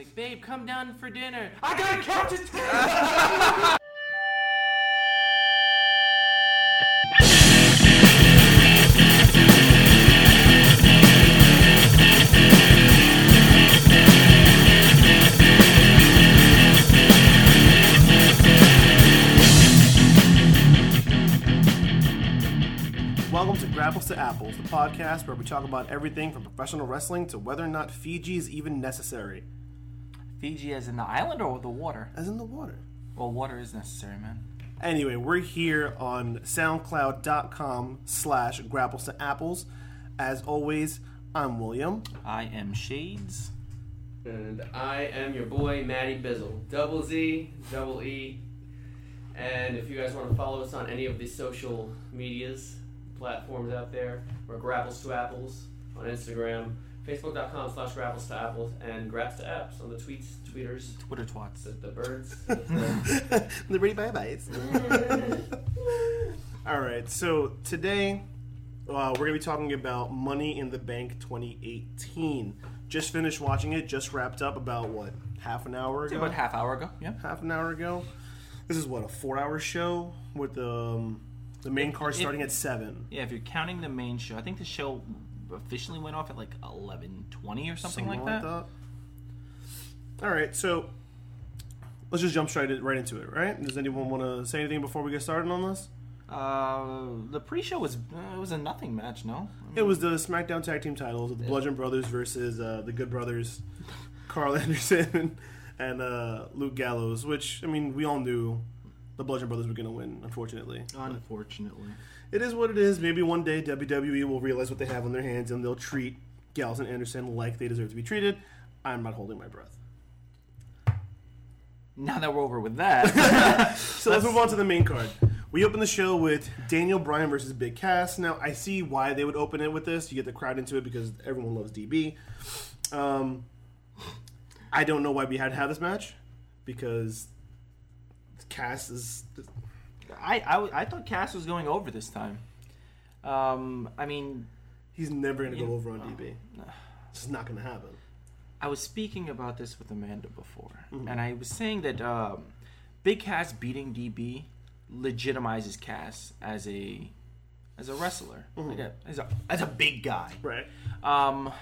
like, babe, come down for dinner. I gotta catch a Welcome to Grapples to Apples, the podcast where we talk about everything from professional wrestling to whether or not Fiji is even necessary. Fiji as in the island or the water? As in the water. Well, water is necessary, man. Anyway, we're here on soundcloud.com slash grapples to apples. As always, I'm William. I am Shades. And I am your boy, Matty Bizzle. Double Z, double E. And if you guys want to follow us on any of the social medias, platforms out there, we're Grapples to Apples on Instagram, Facebook.com slash Grapples to Apples, and Graps to Apps on the tweets, tweeters, Twitter twats. the, the birds. the- Liberty bye byes. All right, so today uh, we're going to be talking about Money in the Bank 2018. Just finished watching it, just wrapped up about what, half an hour ago? About half hour ago. Yeah. half an hour ago. This is what a four-hour show with the um, the main card It- starting at seven. Yeah, if you're counting the main show, I think the show officially went off at like 11:20 or something, like that. All right, so let's just jump straight right into it. Right? Does anyone want to say anything before we get started on this? Uh, the pre-show was uh, it was a nothing match, no? It was the SmackDown Tag Team titles with the Bludgeon Brothers versus uh, the Good Brothers, Karl Anderson and uh, Luke Gallows. Which I mean, we all knew the Bludgeon Brothers were going to win. Unfortunately, Unfortunately. It is what it is. Maybe one day WWE will realize what they have on their hands and they'll treat Gallows and Anderson like they deserve to be treated. I'm not holding my breath. Now that we're over with that, So let's move on to the main card. We open the show with Daniel Bryan versus Big Cass. Now I see why they would open it with this. You get the crowd into it because everyone loves DB. Um, I don't know why we had to have this match because Cass is I, I I thought Cass was going over this time. Um, I mean, he's never gonna Yeah. go over on DB. It's just not gonna happen. I was speaking about this with Amanda before, Mm-hmm. and I was saying that um, Big Cass beating DB legitimizes Cass as a as a wrestler, like a, as a as a big guy. Mm-hmm. Right. Um,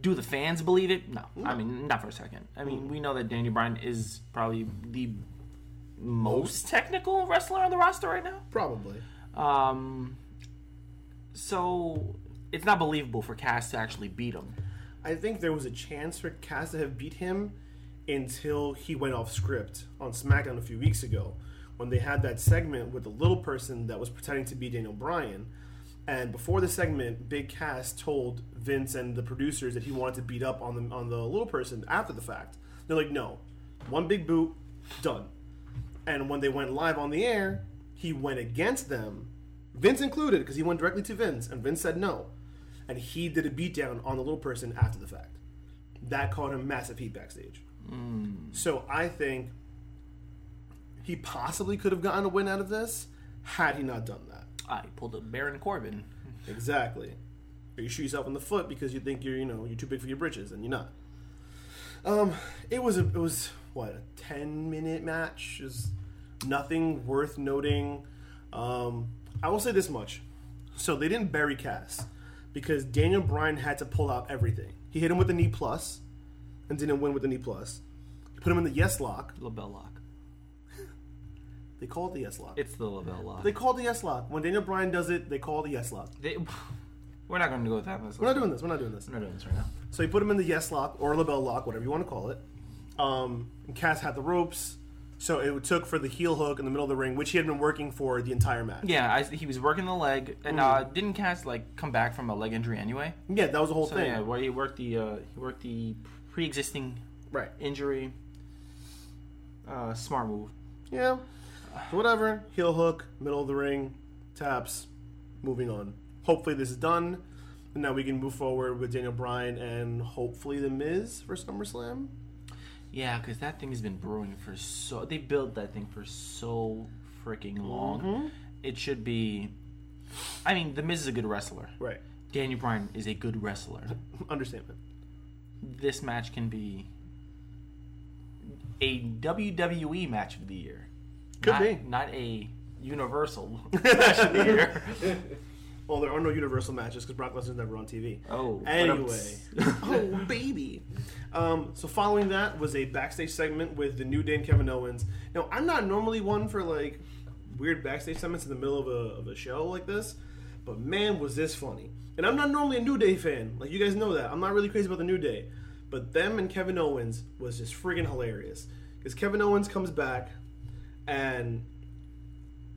do the fans believe it? No, I mean not for a second. I Mm-hmm. mean we know that Daniel Bryan is probably the most technical wrestler on the roster right now. Probably. Um, so it's not believable for Cass to actually beat him. I think there was a chance for Cass to have beat him until he went off script on SmackDown a few weeks ago when they had that segment with the little person that was pretending to be Daniel Bryan. And before the segment, Big Cass told Vince and the producers that he wanted to beat up on the on the little person after the fact. They're like, no, one big boot, done. And when they went live on the air, he went against them, Vince included, because he went directly to Vince, and Vince said no and he did a beatdown on the little person after the fact. That caught him massive heat backstage. So I think he possibly could have gotten a win out of this had he not done that. I pulled a Baron Corbin. Exactly. Or you shoot yourself in the foot because you think you're, you know, you're too big for your britches, and you're not. Um, it was a, it was what a ten minute match. Is nothing worth noting. Um, I will say this much: so they didn't bury Cass because Daniel Bryan had to pull out everything. He hit him with the knee plus, and didn't win with the knee plus. He put him in the yes lock. LeBell lock. They call it the yes lock. It's the LeBell lock. They call it the yes lock. When Daniel Bryan does it, they call it the yes lock. They- we're not going to go with that. We're not doing this. We're not doing this. We're not doing this right now. So he put him in the yes lock or LeBell lock, whatever you want to call it. Um, and Cass had the ropes, so it took for the heel hook in the middle of the ring, which he had been working for the entire match. Yeah, I, he was working the leg, and uh, didn't Cass like come back from a leg injury anyway? Yeah, that was the whole So thing. yeah, where he worked the uh, he worked the pre-existing Right. injury. Uh, smart move. Yeah. So whatever. Heel hook, middle of the ring, taps, moving on. Hopefully this is done. And now we can move forward with Daniel Bryan and hopefully The Miz for SummerSlam. Yeah, because that thing has been brewing for so. They built that thing for so freaking long. Mm-hmm. It should be. I mean, The Miz is a good wrestler. Right. Daniel Bryan is a good wrestler. Understatement. This match can be a WWE match of the year. Could not, be. not a Universal match of the year. Well, there are no Universal matches because Brock Lesnar's never on TV. Oh, Anyway, oh baby. Um, so following that was a backstage segment with the New Day and Kevin Owens. Now I'm not normally one for like weird backstage segments in the middle of a, of a show like this, but man was this funny. And I'm not normally a New Day fan, like you guys know that. I'm not really crazy about the New Day, but them and Kevin Owens was just friggin' hilarious because Kevin Owens comes back and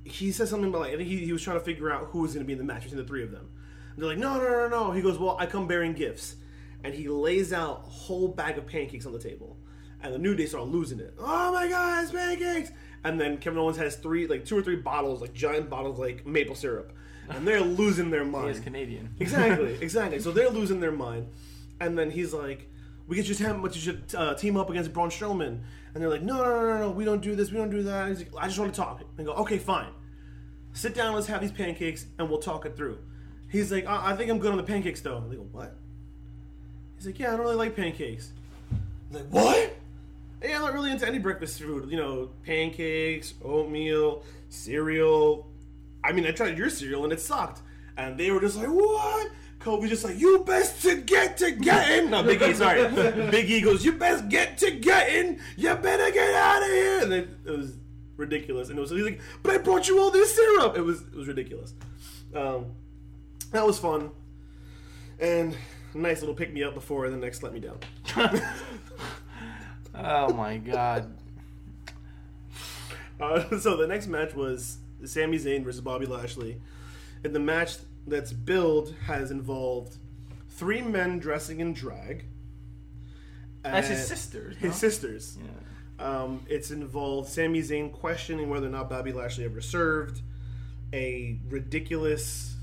he says something about like I think he, he was trying to figure out who was going to be in the match between the three of them. And they're like, no, no, no, no. He goes, well, I come bearing gifts, and he lays out a whole bag of pancakes on the table, and the New Day start losing it. Oh my God, it's pancakes! And then Kevin Owens has three, like two or three bottles, like giant bottles, like maple syrup, and they're losing their mind. is Canadian. Exactly, exactly. So they're losing their mind, and then he's like, "We could just have, but you should uh, team up against Braun Strowman." And they're like, "No, no, no, no, no, we don't do this, we don't do that." He's like, "I just want to talk." And go, "Okay, fine. Sit down, let's have these pancakes, and we'll talk it through." He's like, I, I think I'm good on the pancakes, though." They go, "What?" He's like, "Yeah, I don't really like pancakes." I'm like, "What?" Yeah, I'm not really into any breakfast food. You know, pancakes, oatmeal, cereal. I mean, I tried your cereal and it sucked. And they were just like, what? Kofi's just like, you best to get to getting. No, Big E, sorry. Big E goes, you best get to getting. You better get out of here. And then it was ridiculous. And it was he's like, but I brought you all this syrup. It was it was ridiculous. Um, that was fun. And nice little pick me up before the next let me down. Oh my god. Uh, so the next match was Sami Zayn versus Bobby Lashley. And the match that's billed has involved three men dressing in drag. That's his sisters. His sisters. Yeah. Um, it's involved Sami Zayn questioning whether or not Bobby Lashley ever served, a ridiculous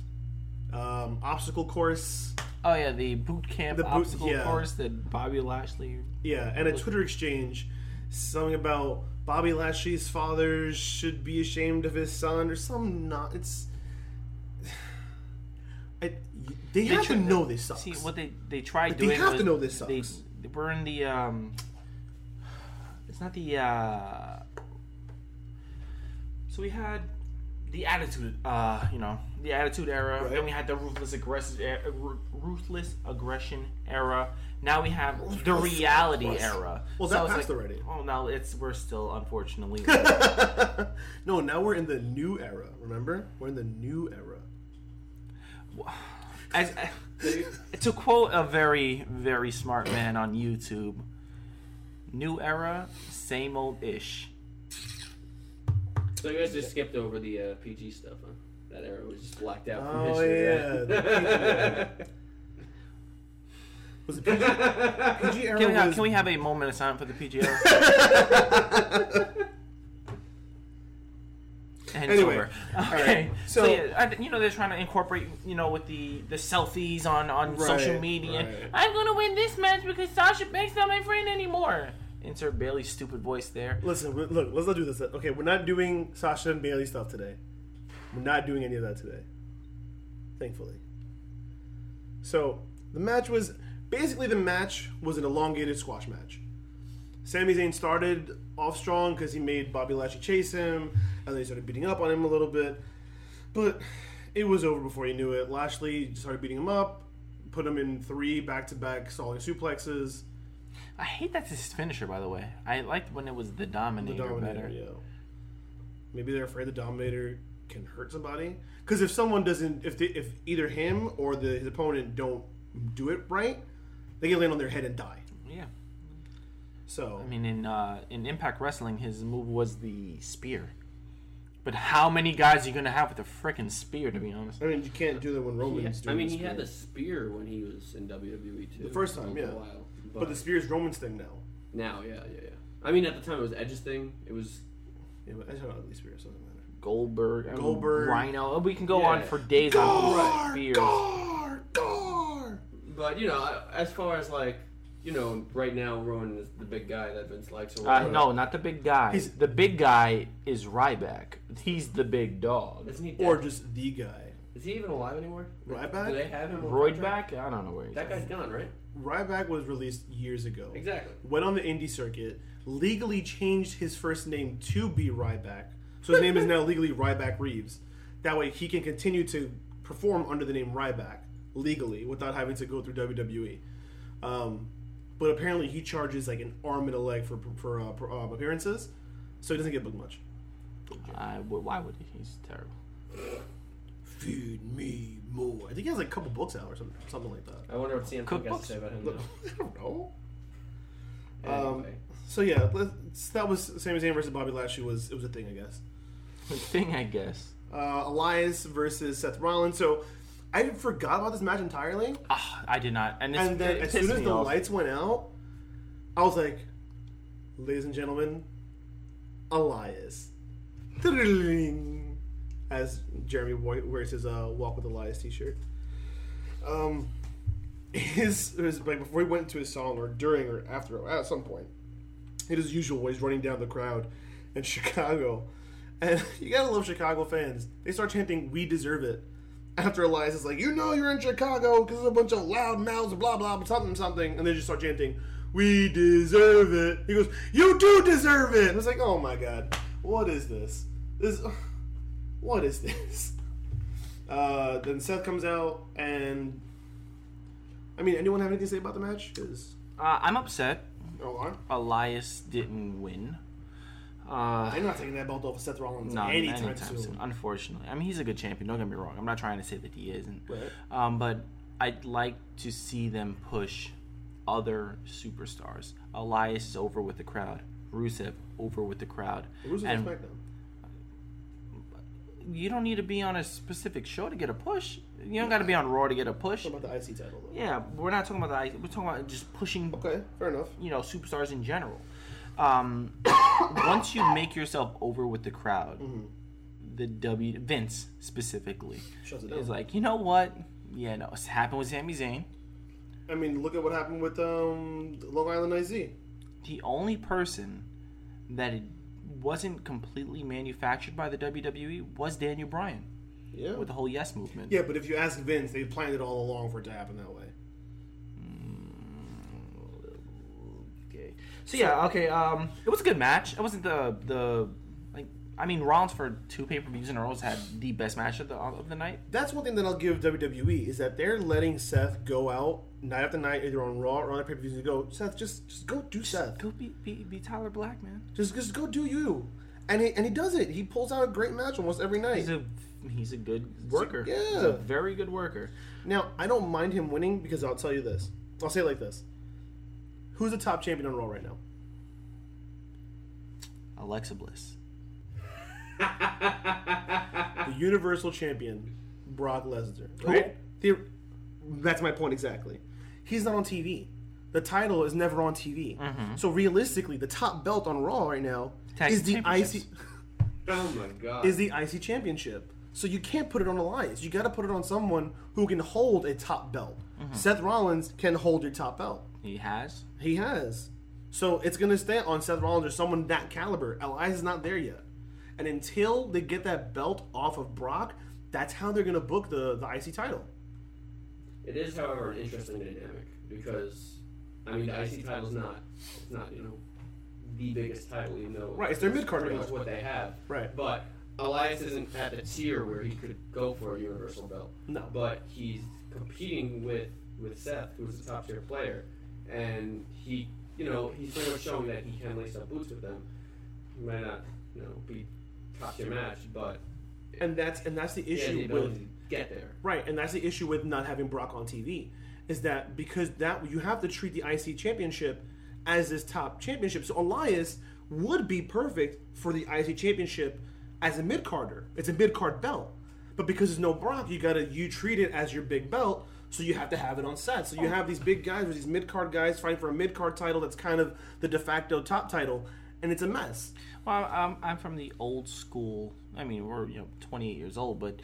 um, obstacle course, Oh yeah, the boot camp The boot- obstacle yeah. course that Bobby Lashley. yeah, and a Twitter exchange, something about Bobby Lashley's father should be ashamed of his son or some not. It's I, they have tr- to know this sucks. See what they they tried Like, they doing. have was to know this They, sucks. they were in the um. It's not the uh. So we had the attitude, uh, you know, the attitude era. Right. Then we had the ruthless aggressive, ruthless aggression era. Now we have the reality era. Well, that it's passed already. Oh no, it's we're still unfortunately. no, now we're in the new era. Remember, we're in the new era. As, to quote a very, very smart man on YouTube, new era, same old ish. So you guys just skipped over the uh, PG stuff, huh? That era was just blacked out from Oh history. yeah, right? the PG era. Was it PG? PG era Can we, have, was can we have a moment of silence for the PG era? and it's Anyway, over. right. Okay, so, So- yeah, I, you know they're trying to incorporate, you know, with the the selfies on on social media. right. I'm gonna win this match because Sasha Banks not my friend anymore. Insert Bayley's stupid voice there. Listen, look, let's not do this. Okay, we're not doing Sasha and Bailey stuff today. We're not doing any of that today. Thankfully. So, the match was basically the match was an elongated squash match. Sami Zayn started off strong because he made Bobby Lashley chase him, and then he started beating up on him a little bit. But it was over before he knew it. Lashley started beating him up, put him in three back to back stalling suplexes. I hate that's his finisher, by the way. I liked when it was the Dominator, The Dominator, Dominator, better. yeah. Maybe they're afraid the Dominator can hurt somebody. Because if someone doesn't, if they, if either him or the, his opponent don't do it right, they can land on their head and die. Yeah. So I mean, in uh, in Impact Wrestling, his move was the spear. But how many guys are you gonna have with a freaking spear? To be honest. I mean, you can't do that when Roman's doing. I mean, the he had spear. the spear when he was in WWE too. The first time, yeah. while. But, but the spear is Roman's thing now. now, yeah, yeah, yeah. I mean, at the time it was Edge's thing. It was Yeah, but I don't know ugly spear, so it doesn't matter. Goldberg, I mean, Goldberg. Rhyno. We can go Yeah. on for days on spears. Gar, Gar. But you know, as far as like, you know, right now Roman is the big guy that Vince likes. Or Uh, no, not the big guy. He's- the big guy is Ryback. He's the big dog. isn't he? Dead? Or just the guy. is he even alive anymore? Ryback? Do they have him? on Roydback? I don't know where he's That at. guy's gone, right? Ryback was released years ago. Exactly. Went on the indie circuit, legally changed his first name to be Ryback. So his name is now legally Ryback Reeves. That way he can continue to perform under the name Ryback legally without having to go through WWE. Um, but apparently he charges like an arm and a leg for for uh, per- uh, appearances, so he doesn't get booked much. I would- why would he? He's terrible. Feed me more. I think he has like a couple books out or something, something like that. I wonder what CM Punk has to say about him I don't know. now. Um, So yeah, that was Sami Zayn versus Bobby Lashley was it was a thing I guess. The thing, I guess. Uh, Elias versus Seth Rollins. So I forgot about this match entirely, Ah, I did not. And, this, and then as soon as the off. lights went out, I was like, "Ladies and gentlemen, Elias." As Jeremy wears his uh, "Walk with Elias" T-shirt. Um, his was like before he went into his song, or during, or after, or at some point, it is usual when he's running down the crowd in Chicago. And you gotta love Chicago fans. They start chanting, We deserve it. After Elias is like, You know you're in Chicago because there's a bunch of loud mouths, blah, blah, blah, something, something. And they just start chanting, We deserve it. He goes, You do deserve it. And it's like, Oh my God. What is this? This. What is this? Uh, then Seth comes out and. I mean, anyone have anything to say about the match? Because. Uh, I'm upset. Oh. Elias didn't win. Uh, I'm not taking that belt off of Seth Rollins no, anytime, anytime soon. soon. Unfortunately, I mean he's a good champion. Don't get me wrong. I'm not trying to say that he isn't. Right. Um, but I'd like to see them push other superstars. Elias is over with the crowd. Rusev over with the crowd. On and SmackDown? you don't need to be on a specific show to get a push. You don't got to be on Raw to get a push. What about the IC title, though? Yeah, we're not talking about the. We're talking about just pushing Okay, fair enough. you know superstars in general. Um, once you make yourself over with the crowd, the W Vince specifically Shuts it is down. like, you know what? Yeah, no, it's happened with Sami Zayn. I mean, look at what happened with um, Long Island IZ. The only person that it wasn't completely manufactured by the WWE was Daniel Bryan Yeah. with the whole Yes movement. Yeah, but if you ask Vince, they planned it all along for it to happen that way. So yeah, okay. Um, it was a good match. It wasn't the the like. I mean, Rollins for two pay per views in a row has had the best match of the of the night. That's one thing that I'll give WWE is that they're letting Seth go out night after night, either on Raw or on pay per views, and go, Seth, just just go do Seth. Go be be, be Tyler Black, man. Just just go do you. And he and he does it. He pulls out a great match almost every night. He's a he's a good worker. Yeah. he's a very good worker. Now, I don't mind him winning because I'll tell you this. I'll say it like this. Who's the top champion on Raw right now? Alexa Bliss. the Universal Champion, Brock Lesnar. Right? The- that's my point exactly. He's not on TV. The title is never on TV. Mm-hmm. So realistically, the top belt on Raw right now Tag is the team IC. Oh my god. is the IC Championship. So you can't put it on Elias. You got to put it on someone who can hold a top belt. Mm-hmm. Seth Rollins can hold your top belt. He has. He has. So it's going to stay on Seth Rollins or someone that caliber. Elias is not there yet. And until they get that belt off of Brock, that's how they're going to book the, the IC title. It is, however, an interesting dynamic because I mean the IC title's not it's not you know the biggest title, even though Right, it's their mid-card pretty much what they have. Right. But Elias isn't at the tier where he could go for a universal belt. No. But he's competing with with Seth, who's a top tier player, and he you know he's pretty much showing that he can lace up boots with them. He might not you know be top tier match, but And that's and that's the he has the issue ability with get there. Right, and that's the issue with not having Brock on TV, is that because that you have to treat the IC championship as this top championship. So Elias would be perfect for the IC championship as a mid carder. It's a mid card belt, but because there's no Brock, you gotta you treat it as your big belt. So you have to have it on Seth. So you oh. have these big guys, or these mid card guys fighting for a mid card title that's kind of the de facto top title, and it's a mess. Well, I'm, I'm from the old school. I mean, we're you know 28 years old, but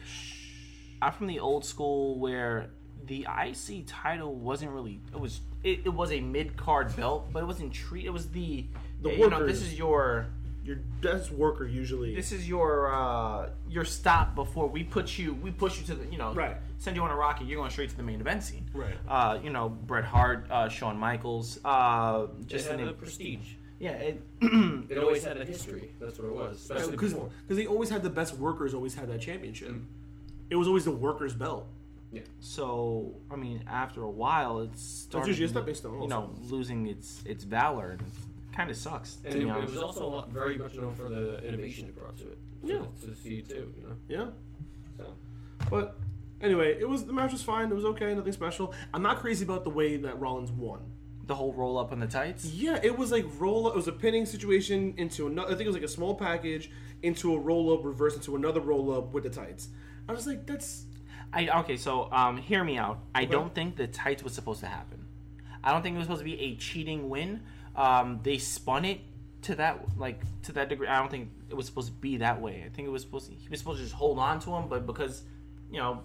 I'm from the old school where the IC title wasn't really. It was it, it was a mid card belt, but it wasn't treat. It was the The you know this is your your best worker usually. This is your uh, your stop before we put you we push you to the you know Right. send you on a rocket. You're going straight to the main event scene. Right. Uh, you know Bret Hart, uh, Shawn Michaels. Uh, Just just it had the name, prestige. yeah. It, It always had a history. That's what it was. Especially because they always had the best workers always had that championship. It was always the workers' belt. Yeah. So I mean, after a while, it's starting, usually a You know, losing its its valor. And it kind of sucks. And to it, be it was also a lot, very much known for the innovation it brought to it. Yeah. To, to see too, you know. Yeah. So But anyway, it was the match was fine. It was okay. Nothing special. I'm not crazy about the way that Rollins won. the whole roll up on the tights. Yeah, it was like roll. up. It was a pinning situation into another. I think it was like a small package into a roll up, reverse into another roll up with the tights. I was like, that's I okay, so um, hear me out. I don't think the tights was supposed to happen. I don't think it was supposed to be a cheating win. Um, they spun it to that like to that degree. I don't think it was supposed to be that way. I think it was supposed to, he was supposed to just hold on to him, but because you know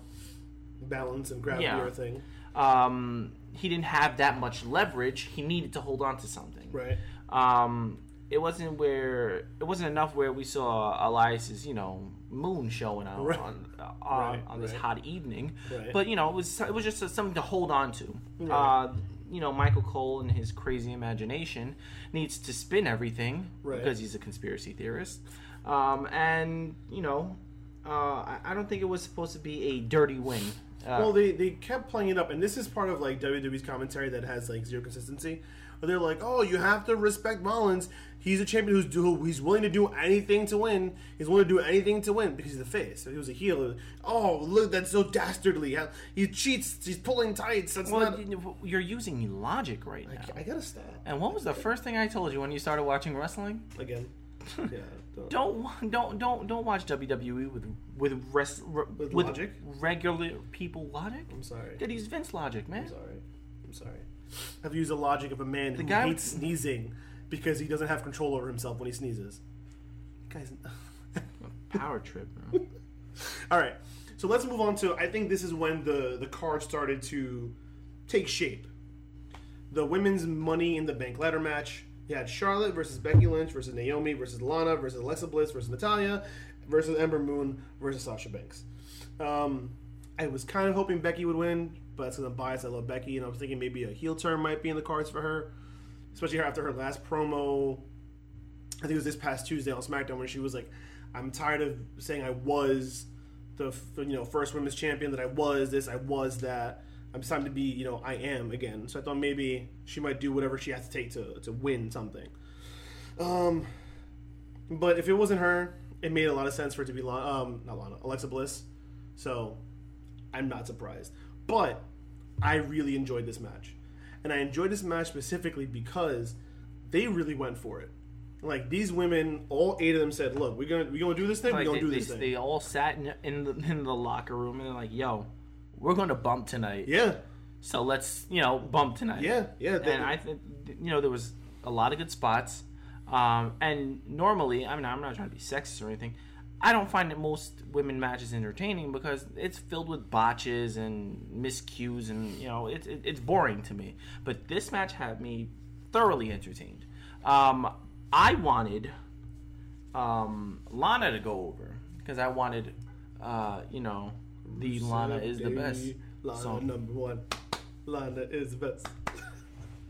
balance and gravity Yeah. or thing. um, he didn't have that much leverage, he needed to hold on to something. Right. Um, it wasn't where it wasn't enough where we saw Elias's you know moon showing out Right. on uh, on, Right, on this right. hot evening, Right. but you know it was it was just something to hold on to. Right. Uh, you know Michael Cole and his crazy imagination needs to spin everything Right. because he's a conspiracy theorist, um, and you know uh, I, don't think it was supposed to be a dirty win. Uh, Well, they, they kept playing it up, and this is part of like WWE's commentary that has like zero consistency. They're like, "Oh, you have to respect Rollins. He's a champion who's do he's willing to do anything to win. He's willing to do anything to win because he's the face. If he was a heel, oh look, that's so dastardly. He cheats. He's pulling tights. That's well, not. you- you're using logic right now. I gotta stop And what was the first thing I told you when you started watching wrestling? again. Yeah. Don't. Don't don't don't don't watch WWE with with res, re- With with logic? regular people logic. I'm sorry. Did use Vince logic, man? I'm sorry. I'm sorry. I've used the logic of a man who guy- hates sneezing because he doesn't have control over himself when he sneezes. Guys. Power trip, bro. All right. So let's move on to. I think this is when the the card started to take shape. The women's Money in the Bank ladder match. You had Charlotte versus Becky Lynch versus Naomi versus Lana versus Alexa Bliss versus Natalya versus Ember Moon versus Sasha Banks. Um, I was kind of hoping Becky would win, but that's because I'm biased. I love Becky, and I was thinking maybe a heel turn might be in the cards for her, especially after her last promo. I think it was this past Tuesday on SmackDown where she was like, "I'm tired of saying I was the you know first women's champion. That I was this, I was that. I'm time to be you know I am again." So I thought maybe she might do whatever she has to take to to win something. Um, but if it wasn't her, it made a lot of sense for it to be Lana, um not Lana Alexa Bliss. So I'm not surprised. But I really enjoyed this match. And I enjoyed this match specifically because they really went for it. Like these women, all eight of them said, "Look, we're gonna we're gonna do this thing. Like we're gonna they, do they, this thing." they all sat in, in the in the locker room and they're like, "Yo, we're going to bump tonight. yeah, So let's you know bump tonight." yeah, yeah. they- and I think you know there was a lot of good spots. Um, and normally, I mean, I'm not trying to be sexist or anything. I don't find that most women matches entertaining because it's filled with botches and miscues, and you know it's it, it's boring to me. But this match had me thoroughly entertained. Um, I wanted um, Lana to go over because I wanted, uh, you know, the Lana is the best. Lana song. number one. Lana is the best.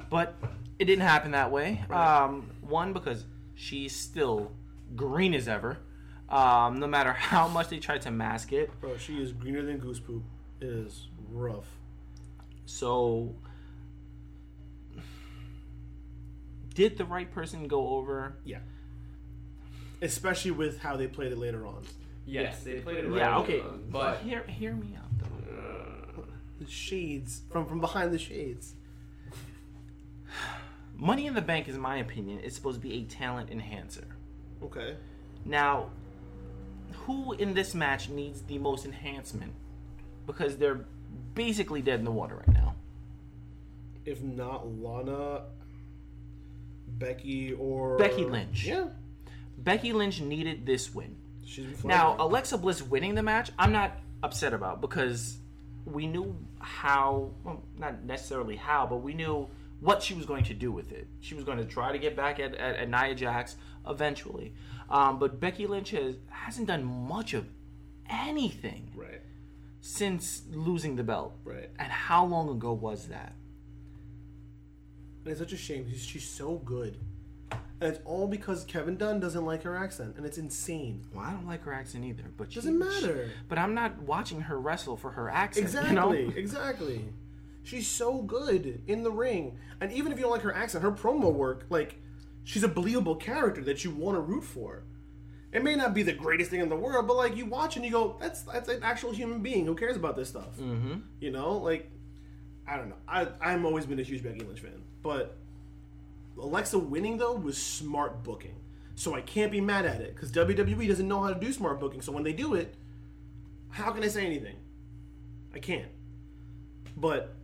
But it didn't happen that way. Right. Um, one because she's still green as ever. Um, no matter how much they try to mask it. Bro, she is greener than goose poop. It is rough. So, did the right person go over? Yeah. Especially with how they played it later on. yes, they played it right. yeah. Okay. on, But but hear hear me out though. The shades from from behind the shades. Money in the Bank, is my opinion, is supposed to be a talent enhancer. Okay. Now, who in this match needs the most enhancement? Because they're basically dead in the water right now. If not Lana, Becky or Becky Lynch. Yeah. Becky Lynch needed this win. She's Now. Alexa Bliss winning the match, I'm not upset about because we knew how, well, not necessarily how, but we knew what she was going to do with it. She was going to try to get back at, at, at Nia Jax eventually. Um, but Becky Lynch has, hasn't done much of anything Right. since losing the belt. Right. And how long ago was that? And it's such a shame because she's so good. And it's all because Kevin Dunn doesn't like her accent, and it's insane. Well, I don't like her accent either, but she- Doesn't matter. she- but I'm not watching her wrestle for her accent. Exactly, You know? exactly. She's so good in the ring, and even if you don't like her accent, her promo work, like, she's a believable character that you want to root for. It may not be the greatest thing in the world, but like you watch and you go, "That's that's an actual human being who cares about this stuff." Mm-hmm. You know, like, I don't know. I I've always been a huge Becky Lynch fan, but Alexa winning though was smart booking, so I can't be mad at it because WWE doesn't know how to do smart booking. So when they do it, how can I say anything? I can't. But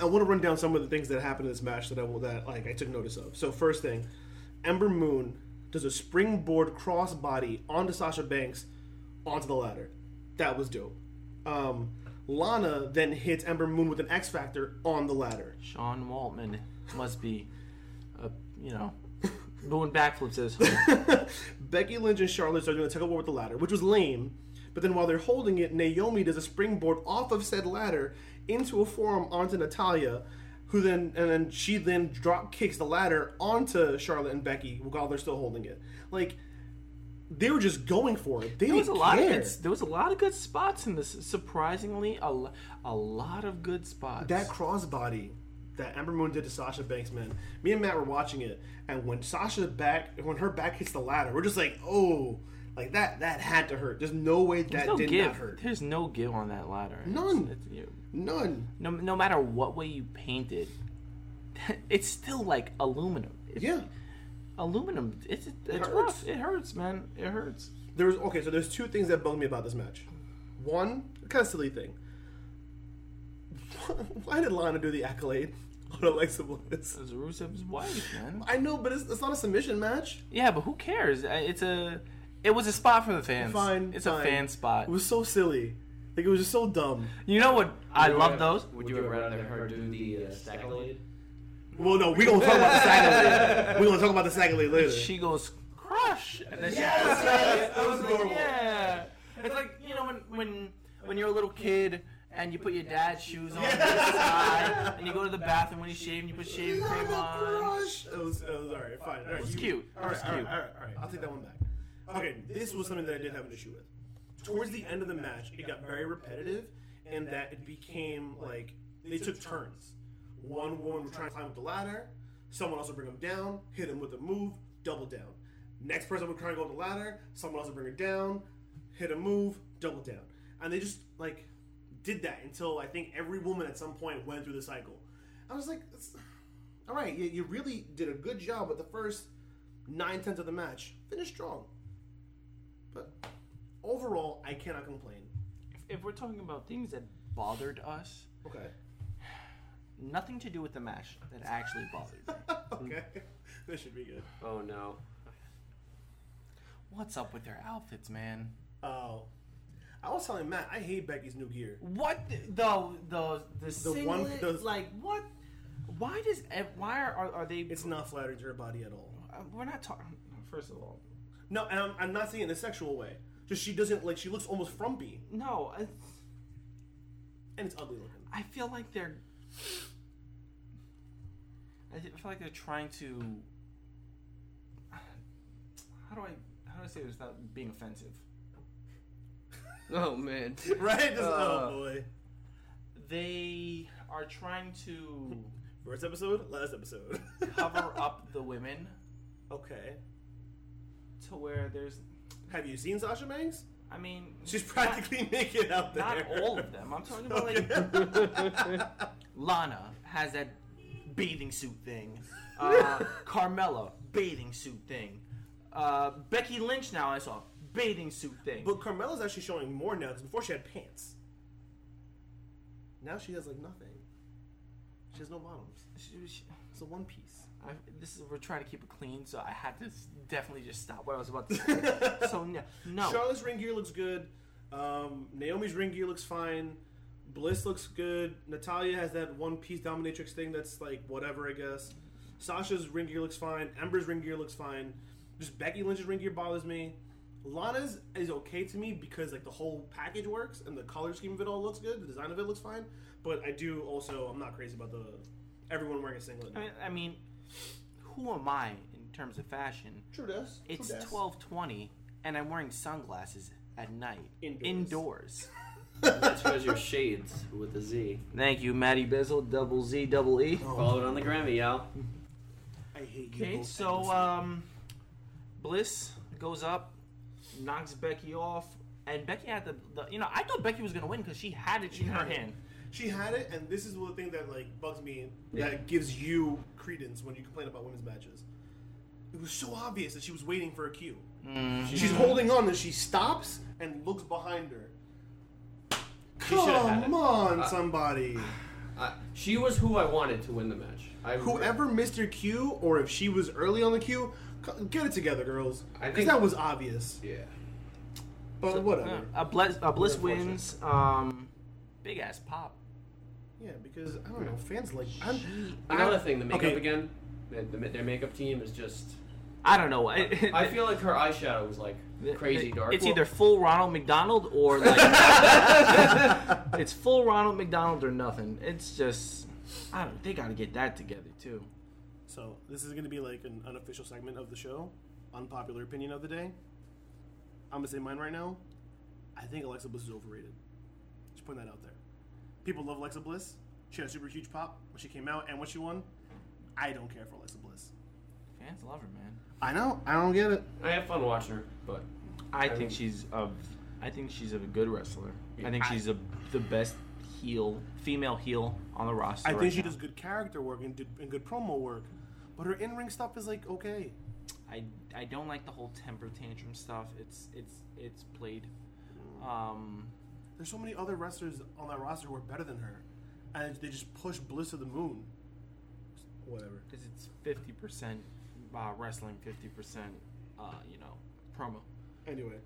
I want to run down some of the things that happened in this match that I will that like I took notice of. So first thing, Ember Moon does a springboard crossbody onto Sasha Banks onto the ladder. That was dope. Um, Lana then hits Ember Moon with an X Factor on the ladder. Sean Waltman must be, uh, you know, doing backflips at his. Becky Lynch and Charlotte are doing a tug of war with the ladder, which was lame. But then while they're holding it, Naomi does a springboard off of said ladder into a forearm onto Natalya, who then and then she then drop kicks the ladder onto Charlotte and Becky while they're still holding it. Like they were just going for it. They There was a lot of good, there was a lot of good spots in this. Surprisingly, a, a lot of good spots. that crossbody that Ember Moon did to Sasha Banks, man. Me and Matt were watching it, and when Sasha back, when her back hits the ladder, we're just like, oh, like that. That had to hurt. There's no way that There's no did give. not hurt. There's no give on that ladder. None. it's- you- None. no, no matter what way you paint it, it's still like aluminum. It's, Yeah. aluminum. It's it's hurts. rough. It hurts, man. It hurts. There's okay. So there's two things that bug me about this match. One, kind of silly thing. Why did Lana do the accolade on Alexa Bliss? It's Rusev's wife, man. I know, but it's, it's not a submission match. Yeah, but who cares? It's a. It was a spot for the fans. Fine, It's fine. a fan spot. It was so silly. Like it was just so dumb. You know what? I Would you love have- those. Would you have rather her do the uh, Stackalade? Well, no, we gonna talk about the Sagalade. we gonna talk about the Sagalade later. She goes crush, and then she Yes, yes, that was adorable. Yeah, it's like you know when when when you're a little kid and you put your dad's shoes on this side, and you go to the bathroom when he's shaving, you put shaving cream on. Crush. It was, it was all right. Fine. All right, It was you- cute. It All was right, all right, cute. all right, all right. I'll take that one back. Okay, this was something that I did have an issue with. Towards the end of the match, it got very repetitive, and that it became like they took turns. One woman would try to climb up the ladder, someone else would bring them down, hit him with a move, double down. Next person would try to go up the ladder, someone else would bring her down, hit a move, double down, and they just like did that until I think every woman at some point went through the cycle. I was like, all right, you, you really did a good job with the first nine tenths of the match. Finish strong. But overall, I cannot complain. If, if we're talking about things that bothered us, Okay. nothing to do with the match that actually bothered me. okay. this should be good. Oh no. What's up with their outfits, man? Oh. I was telling Matt, I hate Becky's new gear. What the the the, the, The singlet, one- the- like what? Why does ev- why are are, are they? It's not flattering to her body at all. uh, we're not talking. First of all, No, and I'm, I'm not saying it in a sexual way. Just she doesn't, like, she looks almost frumpy. no. It's, And it's ugly looking. I feel like they're. I feel like they're trying to. How do I how do I say this without being offensive? Oh man. Right? Just, Uh. oh, boy. They are trying to First episode, last episode. cover up the women okay. to where there's. Have you seen Sasha Banks? I mean, She's practically naked out there. not, not all of them. I'm talking about like Lana has that bathing suit thing. Uh, Carmella bathing suit thing. Uh, Becky Lynch now I saw bathing suit thing. But Carmella's actually showing more now because before she had pants. Now she has like nothing. She has no bottoms. She- she- It's a one piece. I, this is we're trying to keep it clean, so I had to s- definitely just stop what I was about to say. so no, no. Charlotte's ring gear looks good. Um, Naomi's ring gear looks fine. Bliss looks good. Natalya has that one piece dominatrix thing that's like whatever, I guess. Sasha's ring gear looks fine. Ember's ring gear looks fine. Just Becky Lynch's ring gear bothers me. Lana's is okay to me because like the whole package works and the color scheme of it all looks good. The design of it looks fine. But I do also I'm not crazy about the everyone wearing a singlet. I mean, I mean, who am I in terms of fashion? True das. It's True twelve twenty, and I'm wearing sunglasses at night Indoors. indoors. That's because your shades with a Z. Thank you, Matty Bizzle, double Z, double E. Follow it on the Grammy, y'all. I hate you Okay, so um, Bliss goes up, knocks Becky off, and Becky had the, the you know I thought Becky was gonna win because she had it in her had it. Hand. She had it, and this is the thing that like bugs me. Yeah. That gives you credence when you complain about women's matches. It was so obvious that she was waiting for a cue. Mm-hmm. She's holding on, and she stops and looks behind her. She Come on, Uh, somebody. Uh, she was who I wanted to win the match. I, Whoever missed her cue, or if she was early on the cue, get it together, girls. I Because think- that was obvious. Yeah. But So, whatever. uh, a Bliss, a Bliss wins. Um, big ass pop. Yeah, because I don't know, fans like. I'm, Another thing, the makeup okay. again. The, the, their makeup team is just. I don't know. I, I feel like her eyeshadow was like crazy dark. It's either full Ronald McDonald or like it's full Ronald McDonald or nothing. It's just I don't. They got to get that together too. So this is going to be like an unofficial segment of the show. Unpopular opinion of the day. I'm gonna say mine right now. I think Alexa Bliss is overrated. Just putting that out there. People love Alexa Bliss. She had a super huge pop when she came out and when she won. I don't care for Alexa Bliss. Fans love her, man. I know. I don't get it. I have fun watching her, but I, I think mean- she's a. I think she's a good wrestler. I think I- she's a the best heel, female heel on the roster. I right think she now. does good character work and, did, and good promo work, but her in-ring stuff is like okay. I I don't like the whole temper tantrum stuff. It's it's it's played. Um, There's so many other wrestlers on that roster who are better than her, and they just push Bliss to the moon. Whatever. because it's fifty percent uh, wrestling, fifty percent, uh, you know, promo. Anyway,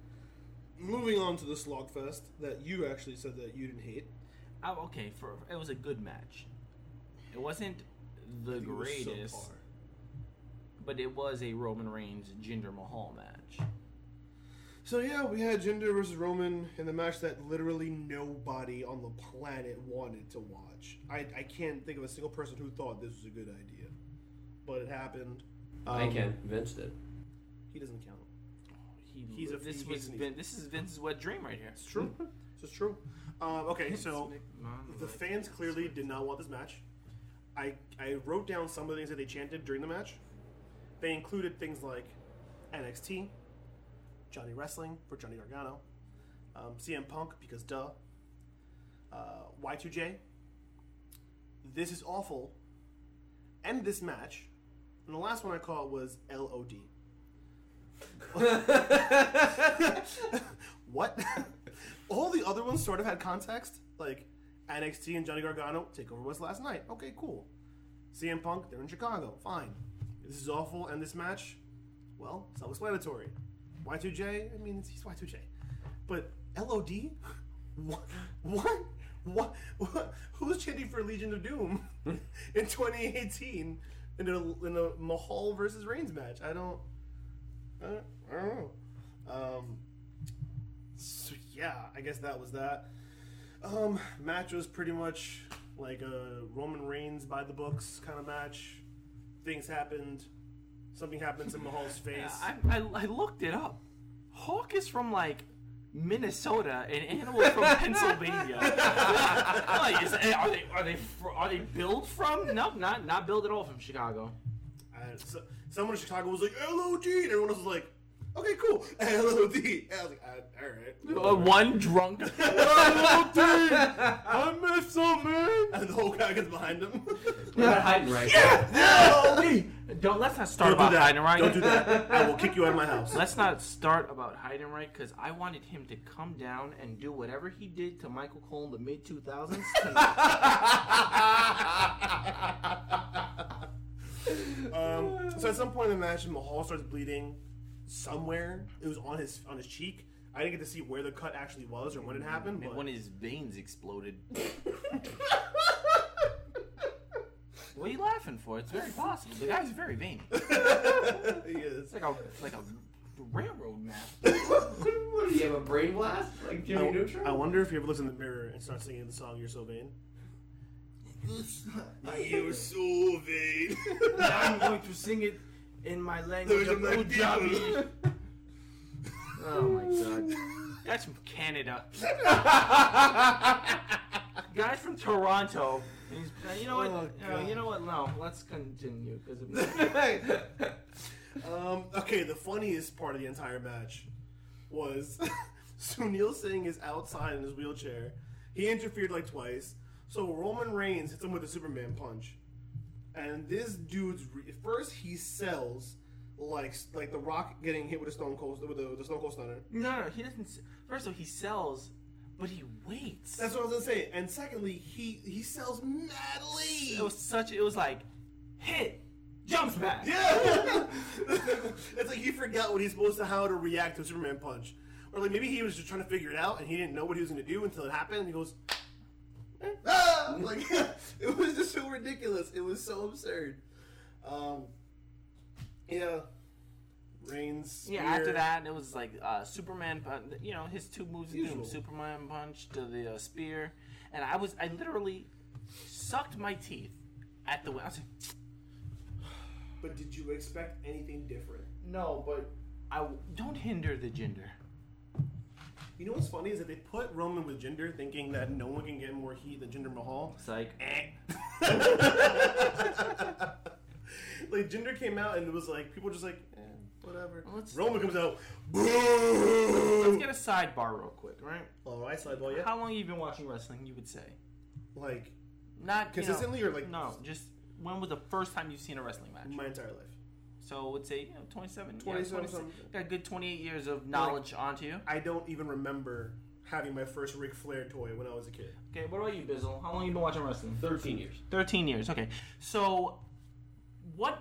moving on to the Slogfest that you actually said that you didn't hate. Oh, okay, for it was a good match. It wasn't the greatest, subpar. but it was a Roman Reigns Jinder Mahal match. So yeah, we had Jinder versus Roman in the match that literally nobody on the planet wanted to watch. I, I can't think of a single person who thought this was a good idea, but it happened. I Um, can. Vince did. He doesn't count. He, He's a- this he- was he's Vin, this is Vince's wet dream right here. It's true. this is true. Um, okay, so the fans clearly did not want this match. I I wrote down some of the things that they chanted during the match. They included things like NXT, Johnny Wrestling for Johnny Gargano, um, CM Punk because duh, uh, Y2J. This is awful. End this match, and the last one I caught was LOD. what? All the other ones sort of had context, like NXT and Johnny Gargano Takeover was last night. Okay, cool. CM Punk, they're in Chicago. Fine. This is awful, and this match, well, self-explanatory. Y2J, I mean, he's Y2J, but LOD, what, what, what, what? Who's chanting for Legion of Doom in 2018 in a in a Mahal versus Reigns match? I don't, I don't, I don't know. Um, so yeah, I guess that was that. Um, match was pretty much like a Roman Reigns by the books kind of match. Things happened. Something happens to Mahal's face. I, I, I looked it up. Hawk is from like Minnesota and Animal from Pennsylvania. like, is, are they are they fr- are they billed from? No, not not billed at all from Chicago. I- so, someone in Chicago was like LOD, and everyone else was like, "Okay, cool, LOD." And I was like, "Ah, "All right." Uh, one drunk. I miss some man. And the whole crowd gets behind him. What about Heidenreich? Don't let's not start about that. right. Don't do that. I will kick you out of my house. Let's not start about Heidenreich because I wanted him to come down and do whatever he did to Michael Cole in the mid 2000s. Um, so at some point in the match, Mahal starts bleeding somewhere. It was on his on his cheek. I didn't get to see where the cut actually was or when it happened. And But when his veins exploded. what are you laughing for? It's very possible. The guy's very vain. he is. It's like a it's like a railroad map. what, do you have a brain blast like Jimmy I, Neutron? I wonder if he ever looks in the mirror and starts singing the song "You're So Vain." You're so vain. I'm going to sing it in my language of Those are my Punjabi. Oh my god. That's from Canada. Guy's from Toronto. Uh, you know what? Oh, uh, you know what? No, let's continue because um, okay, the funniest part of the entire match was Sunil Singh is outside in his wheelchair. He interfered like twice. So Roman Reigns hits him with a Superman punch. And this dude's re- first he sells like like the Rock getting hit with a Stone Cold with the, the Stone Cold Stunner. no, no, he doesn't. First of all, he sells, but he waits. That's what I was gonna say. And secondly, he he sells madly. it was such. It was like hit, jumps back. Yeah, it's like he forgot what he's supposed to how to react to a Superman punch, or like maybe he was just trying to figure it out and he didn't know what he was going to do until it happened. And he goes, eh, ah! like it was just so ridiculous. It was so absurd. Um, yeah, Reigns. Yeah, after that, it was like uh, Superman. pun- You know, his two moves of doom: Superman punch to the uh, spear, and I was I literally sucked my teeth at the. I was like, But did you expect anything different? no, but I w- don't hinder the gender. You know what's funny is that they put Roman with Jinder, thinking that no one can get more heat than Jinder Mahal. It's like, Eh. like Jinder came out and it was like people were just like whatever. Let's- Roman comes out, let's get a sidebar real quick, right? All right, sidebar. yeah. How long have you been watching wrestling? You would say Like not you know- Consistently or, like- no, just when was the first time you've seen a wrestling match? my entire life. So I would say you know 27, 27 yeah, 26 got a good 28 years of knowledge onto you. I don't even remember having my first Ric Flair toy when I was a kid. Okay, what about you, Bizzle? How long have you been watching wrestling? 13 years. 13 years. Okay. So, what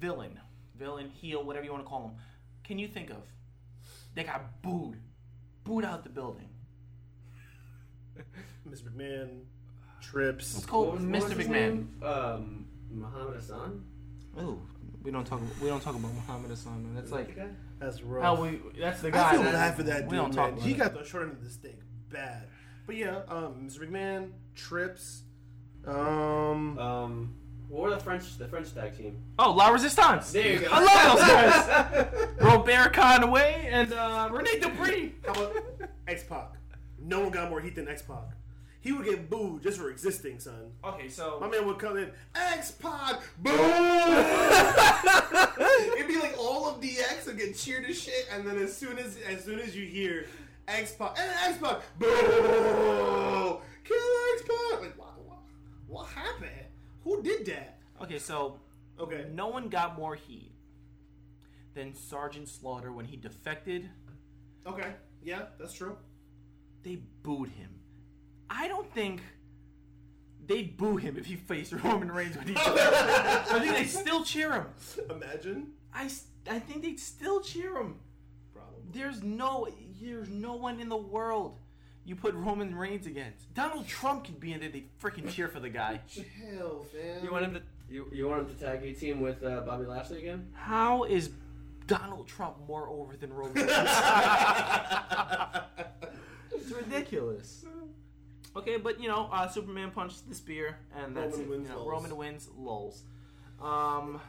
villain, villain, heel, whatever you want to call him, can you think of They got booed, booed out the building? Mr. McMahon, Trips. Let's call What was- him what Mr. was McMahon. Um, Muhammad Hassan? Oh, we don't talk. We don't talk about Muhammad Hassan. Man. That's like That's rough. how we. That's the guy. I feel bad for that dude. We don't man. talk about He it. got the short end of the stick bad. But yeah, um, Mr. McMahon, Trips, um, Um, what were the French the French tag team? Oh, La Resistance. There you go. I love those guys. Robert Conway and uh, Rene Dupree. How about X Pac? No one got more heat than X Pac. He would get booed just for existing, son. Okay, so My man would come in, X Pac, boom! It'd be like all of DX would get cheered to shit, and then as soon as as soon as you hear X Pac and X Pac, boo, Kill X Pac! Like what, what? What happened? Who did that? okay, so Okay. no one got more heat than Sergeant Slaughter when he defected. Okay. Yeah, that's true. They booed him. I don't think they'd boo him if he faced Roman Reigns when he. I think they'd still cheer him. Imagine. I, I think they'd still cheer him. Probably. There's no there's no one in the world you put Roman Reigns against. Donald Trump could be in there. They freaking cheer for the guy. Chill, fam. You want him to you, you want him to tag a team with uh, Bobby Lashley again? How is Donald Trump more over than Roman Reigns? it's ridiculous. Okay, but you know, uh, Superman punched the spear, and that's Roman it. wins, You know, lulz. Roman wins, lulls. Um,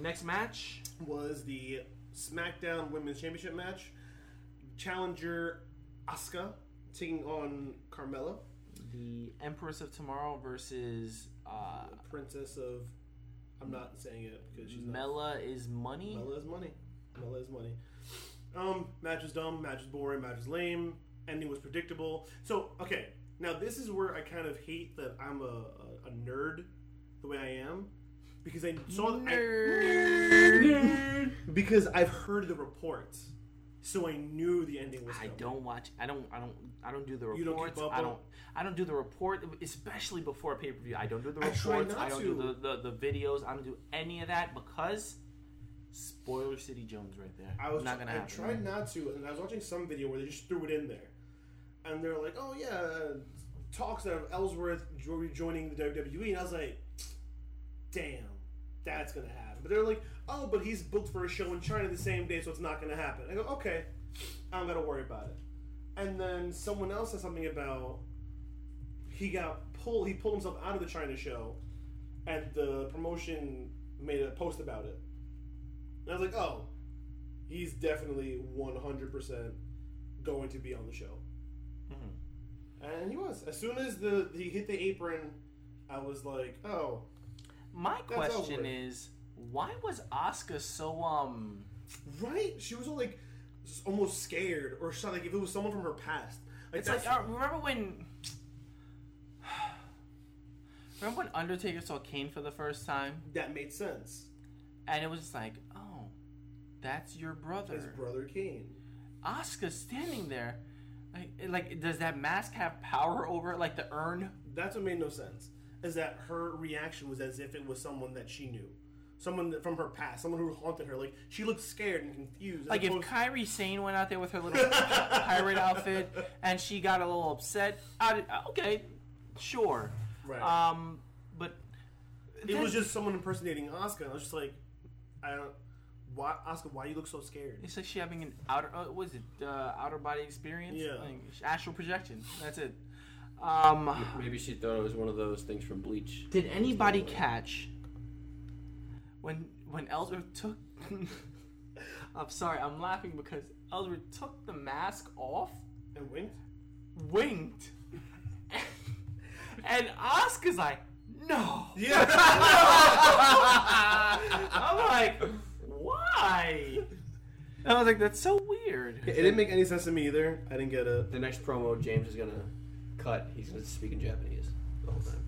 next match. was the SmackDown Women's Championship match. Challenger Asuka taking on Carmella, The Empress of Tomorrow versus uh, Princess of. I'm not saying it because she's not. Is money. Mella is money. Mella is money. Um, match is dumb. Match is boring. Match is lame. Ending was predictable. So okay, now this is where I kind of hate that I'm a, a, a nerd the way I am because I saw I- Nerd. because I've heard the reports, so I knew the ending was. I coming. don't watch. I don't. I don't. I don't do the don't reports. up I don't. I don't do the report, especially before a pay per view. I don't do the I reports. not I don't to. do the, the the videos. I don't do any of that because Spoiler City Jones right there. I was not gonna I happen. tried not to, and I was watching some video where they just threw it in there, and they're like, "Oh yeah, talks of Ellsworth jo- rejoining the WWE," and I was like, "Damn, that's gonna happen." But they're like, "Oh, but he's booked for a show in China the same day, so it's not gonna happen." I go, "Okay, I don't gotta worry about it." And then someone else said something about he got pulled. He pulled himself out of the China show, and the promotion made a post about it. And I was like, "Oh, he's definitely 100% going to be on the show. Mm-hmm. And he was. As soon as the he hit the apron, I was like, oh, My question is, why was Asuka so um? right? She was all like almost scared or something. Like if it was someone from her past. Like, It's like uh, remember when. Remember when Undertaker saw Kane for the first time, that made sense. and it was just like, oh, that's your brother. His brother Kane. Asuka standing there, like, like does that mask have power over it, like the urn? That's what made no sense. Is that her reaction was as if it was someone that she knew. Someone that, from her past, someone who haunted her. Like she looked scared and confused. as Like if opposed- Kairi Sane went out there with her little pirate outfit and she got a little upset, I'd, okay, sure. Right. Um, but it was just someone impersonating Oscar. And I was just like, I don't. Why, Oscar? Why you look so scared? It's like she having an outer, uh, what is it, uh, outer body experience? Yeah. Like, astral projection. That's it. Um, Maybe she thought it was one of those things from Bleach. did anybody catch when when Ellsworth took? I'm sorry, I'm laughing because Ellsworth took the mask off, And winked. winked, and Oscar's like, "No." Yeah. I'm like, why? And I was like, that's so weird. it didn't make any sense to me either. I didn't get it. The next promo James is gonna cut. He's gonna speak in Japanese the whole time.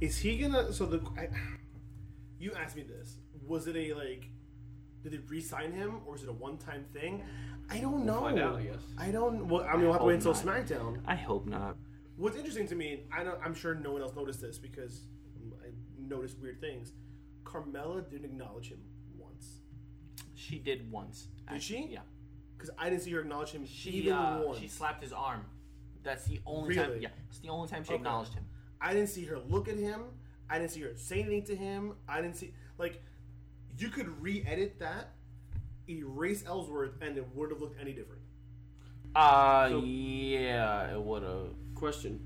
Is he gonna? So the I, you asked me this. Was it a like? Did they re-sign him, or is it a one-time thing? I don't know. find out, I guess. I don't. Well, I mean, we'll have to wait until not. SmackDown. I hope not. What's interesting to me, I don't, I'm sure no one else noticed this because I noticed weird things. Carmella didn't acknowledge him once She did once. Did she? Yeah. because I didn't see her acknowledge him She even uh, once. she slapped his arm. That's the only time. Yeah, it's the only time she Okay. acknowledged him. I didn't see her look at him. I didn't see her say anything to him. I didn't see like you could re-edit that, erase Ellsworth, and it would have looked any different Uh, So- yeah, it would have. Question: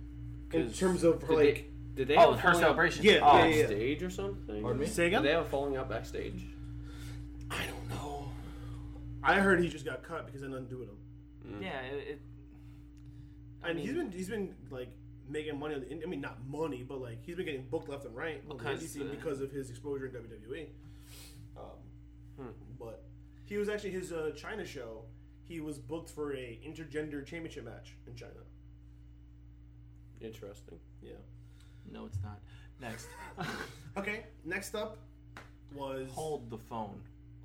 In terms of Did like. they, did they Oh, have her celebration. Yeah, oh, yeah, yeah. backstage or something? Pardon me? Say again? Did they have a falling out backstage? I don't know. I heard he just got cut because they had nothing to do with him, yeah. It, it, I and mean- he's been he's been like making money. On the, I mean, not money, but like he's been getting booked left and right on the Because, indie scene because of his exposure in WWE. Um, Hmm. But he was actually his uh, China show. He was booked for a intergender championship match in China. Interesting. Yeah. no, it's not. Next, Okay. Next up was hold the phone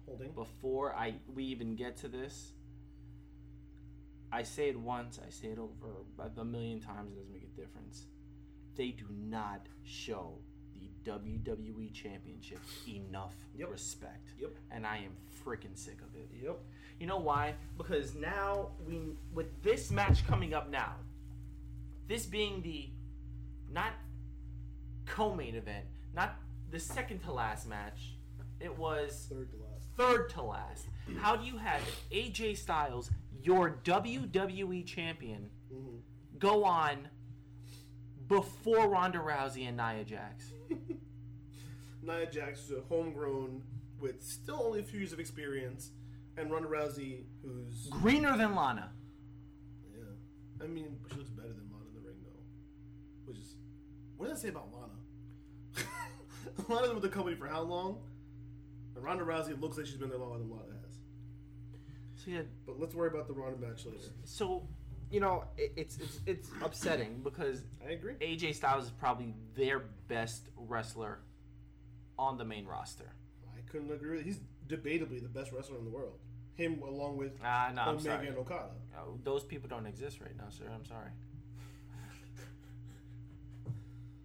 holding. before I we even get to this. I say it once, I say it over a million times. It doesn't make a difference. They do not show the WWE Championship enough Yep. respect. Yep. And I am freaking sick of it. Yep. You know why? Because now we with this match coming up now, this being the not co-main event, not the second to last match, it was Third to last. third to last. How do you have AJ Styles, your WWE champion, Mm-hmm. go on before Ronda Rousey and Nia Jax? Nia Jax is a homegrown with still only a few years of experience, and Ronda Rousey, who's Greener than Lana. yeah, I mean, she looks better than Lana in the ring though. Which is, what does that say about Lana? Lana's been with the company for how long? And Ronda Rousey looks like she's been there longer than Lana So yeah, But let's worry about the Ronda match later. so you know it, it's it's it's upsetting because I agree. AJ Styles is probably their best wrestler on the main roster. I couldn't agree with. He's debatably the best wrestler in the world. Him along with Ah, no, I'm Omega sorry. and Okada. Oh, those people don't exist right now, sir. I'm sorry.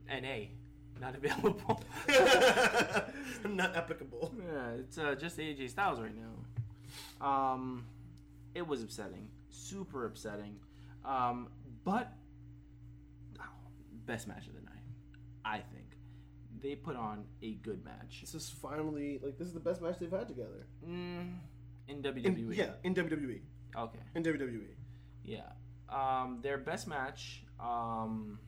NA, not available. Not applicable. yeah, it's uh, just AJ Styles right now. Um, it was upsetting, super upsetting. Um, but oh, best match of the night, I think. They put on a good match This is finally like this is the best match they've had together. mm, in In, WWE. yeah, in WWE. Okay. In WWE. Yeah. Um, their best match. Um,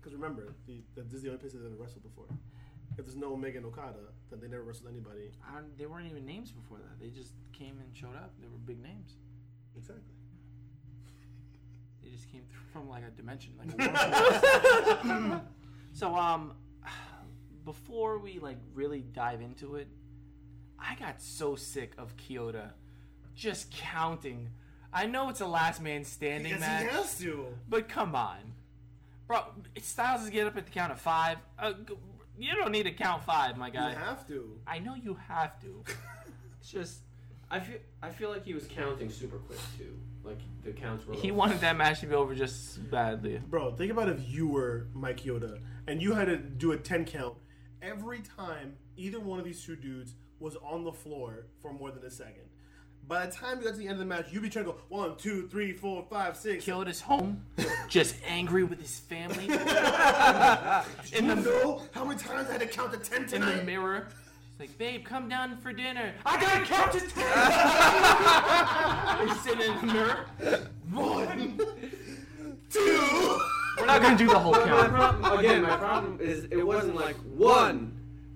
Because remember, the, the, this is the only place they've ever wrestled before. If there's no Omega and Okada, then they never wrestled anybody. I they weren't even names before that. They just came and showed up. They were big names. Exactly. They just came through from like a dimension, like a so um, before we like really dive into it, I got so sick of Chioda just counting. I know it's a last man standing Because match, he has to. but come on, bro. Styles is getting up at the count of five. Uh, you don't need to count five, my guy. You have to. I know you have to. It's just I feel I feel like he was counting super quick too. Like the counts were. he wanted that match to be over just badly. Bro, think about if you were Mike Chioda and you had to do a 10 count every time either one of these two dudes was on the floor for more than a second. By the time you got to the end of the match, you'd be trying to go one, two, three, four, five, six. Chioda's home, just angry with his family. in You the know how many times I had to count to 10 in the mirror. She's like, babe, come down for dinner. I gotta count to ten. He's sitting in the mirror. One, two. We're not gonna do the whole count. again, my problem is it wasn't like one,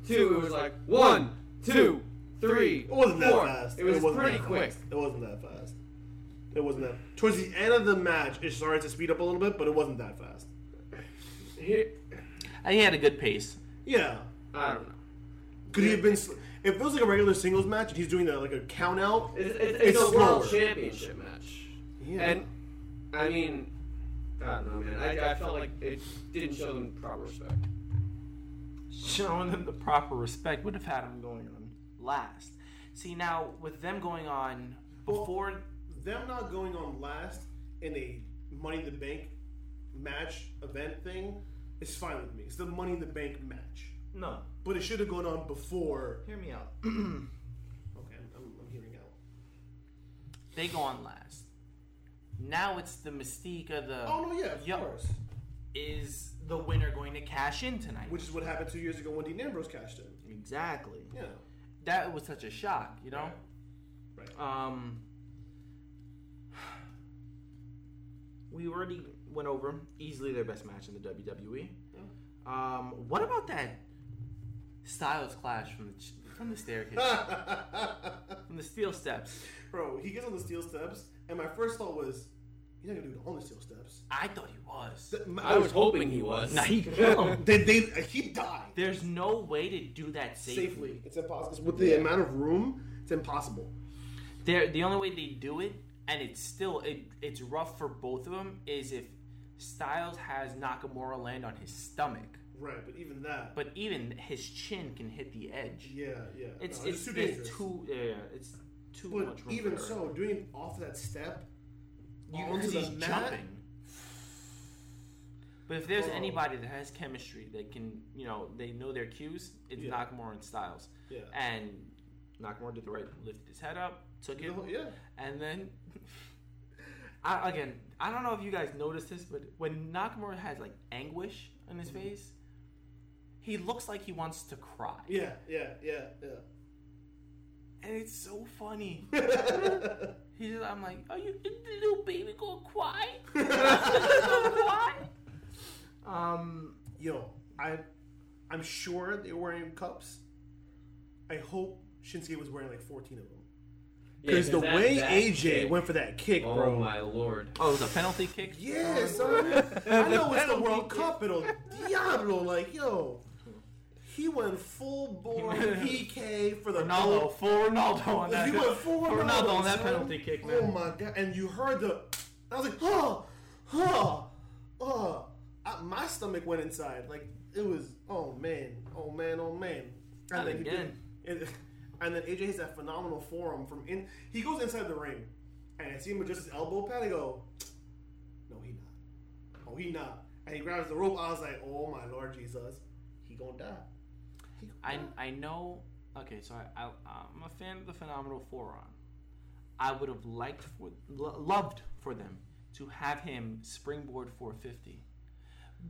two. It was like one, two, three. It wasn't that four. fast. It was wasn't pretty that quick. fast. It wasn't that fast. It wasn't that. Towards the end of the match, it started to speed up a little bit, but it wasn't that fast. Here, He had a good pace. Yeah. I don't know. Could he have been? sl- If it was like a regular singles match and he's doing that like a count out, It's, it's, It's it's a world championship match, yeah. and I mean, I don't know, man. I, I felt like it didn't show them proper respect. Showing them the proper respect would have had him going on last. See now with them going on before them not going on last in a Money in the Bank match event thing is fine with me. It's the Money in the Bank match, no. but it should have gone on before. Hear me out. Okay, I'm, I'm, I'm hearing out. They go on last. Now it's the mystique of the Oh no, yeah, of Yo. course. is the winner going to cash in tonight? Which is what happened two years ago when Dean Ambrose cashed in. exactly. Yeah. That was such a shock, you know. Right. Um, we already went over easily their best match in the WWE. Um, what about that Styles clash from the from the staircase, from the steel steps? Bro, he gets on the steel steps, and my first thought was, "He's not gonna do the on the steel steps." I thought he was. Th- my- I was hoping he was. Nah, he killed him. They, they, he died There's no way to do that safely. safely. It's impossible with the amount of room. It's impossible. They're, the only way they do it, and it's still it, it's rough for both of them, is if Styles has Nakamura land on his stomach. Right, but even that. But even his chin can hit the edge. yeah, yeah. It's No, it's, too there's dangerous. too yeah, yeah, it's too But much room even so, doing it off that step you, onto the mat. jumping. But if there's Bro. anybody that has chemistry, that can you know they know their cues. It's Yeah. Nakamura and Styles, Yeah. and Nakamura did the right, lifted his head up, took it, Yeah. and then I, again, I don't know if you guys noticed this, but when Nakamura has like anguish on his face, he looks like he wants to cry, Yeah, yeah, yeah, yeah. and it's so funny. He's just, I'm like, are you little baby gonna cry? gonna cry? Um, Yo, I, I'm sure they were wearing cups. I hope Shinsuke was wearing like 14 of them. Yeah, Because the that- way that AJ kick- went for that kick, Oh bro. my lord. oh, it was a penalty kick. Yeah, son. I know it's the World kick. Cup, pero Diablo, like, yo. He went full bore PK for the Ronaldo, goal. full Ronaldo on that. He went full Ronaldo, Ronaldo on that penalty kick, man. Oh my god! And you heard the, I was like, oh, oh, oh. I, my stomach went inside. Like it was, oh man, oh man, oh man. Not And then he again. did, and, and then AJ hits that phenomenal forearm from in. He goes inside the ring, and I see him with just his elbow pad. I go, no, he not. Oh, he not. and he grabs the rope. I was like, oh my lord Jesus, he gonna die. I. I know. Okay, so I, I I'm a fan of the phenomenal forearm. I would have liked for lo- loved for them to have him springboard 450,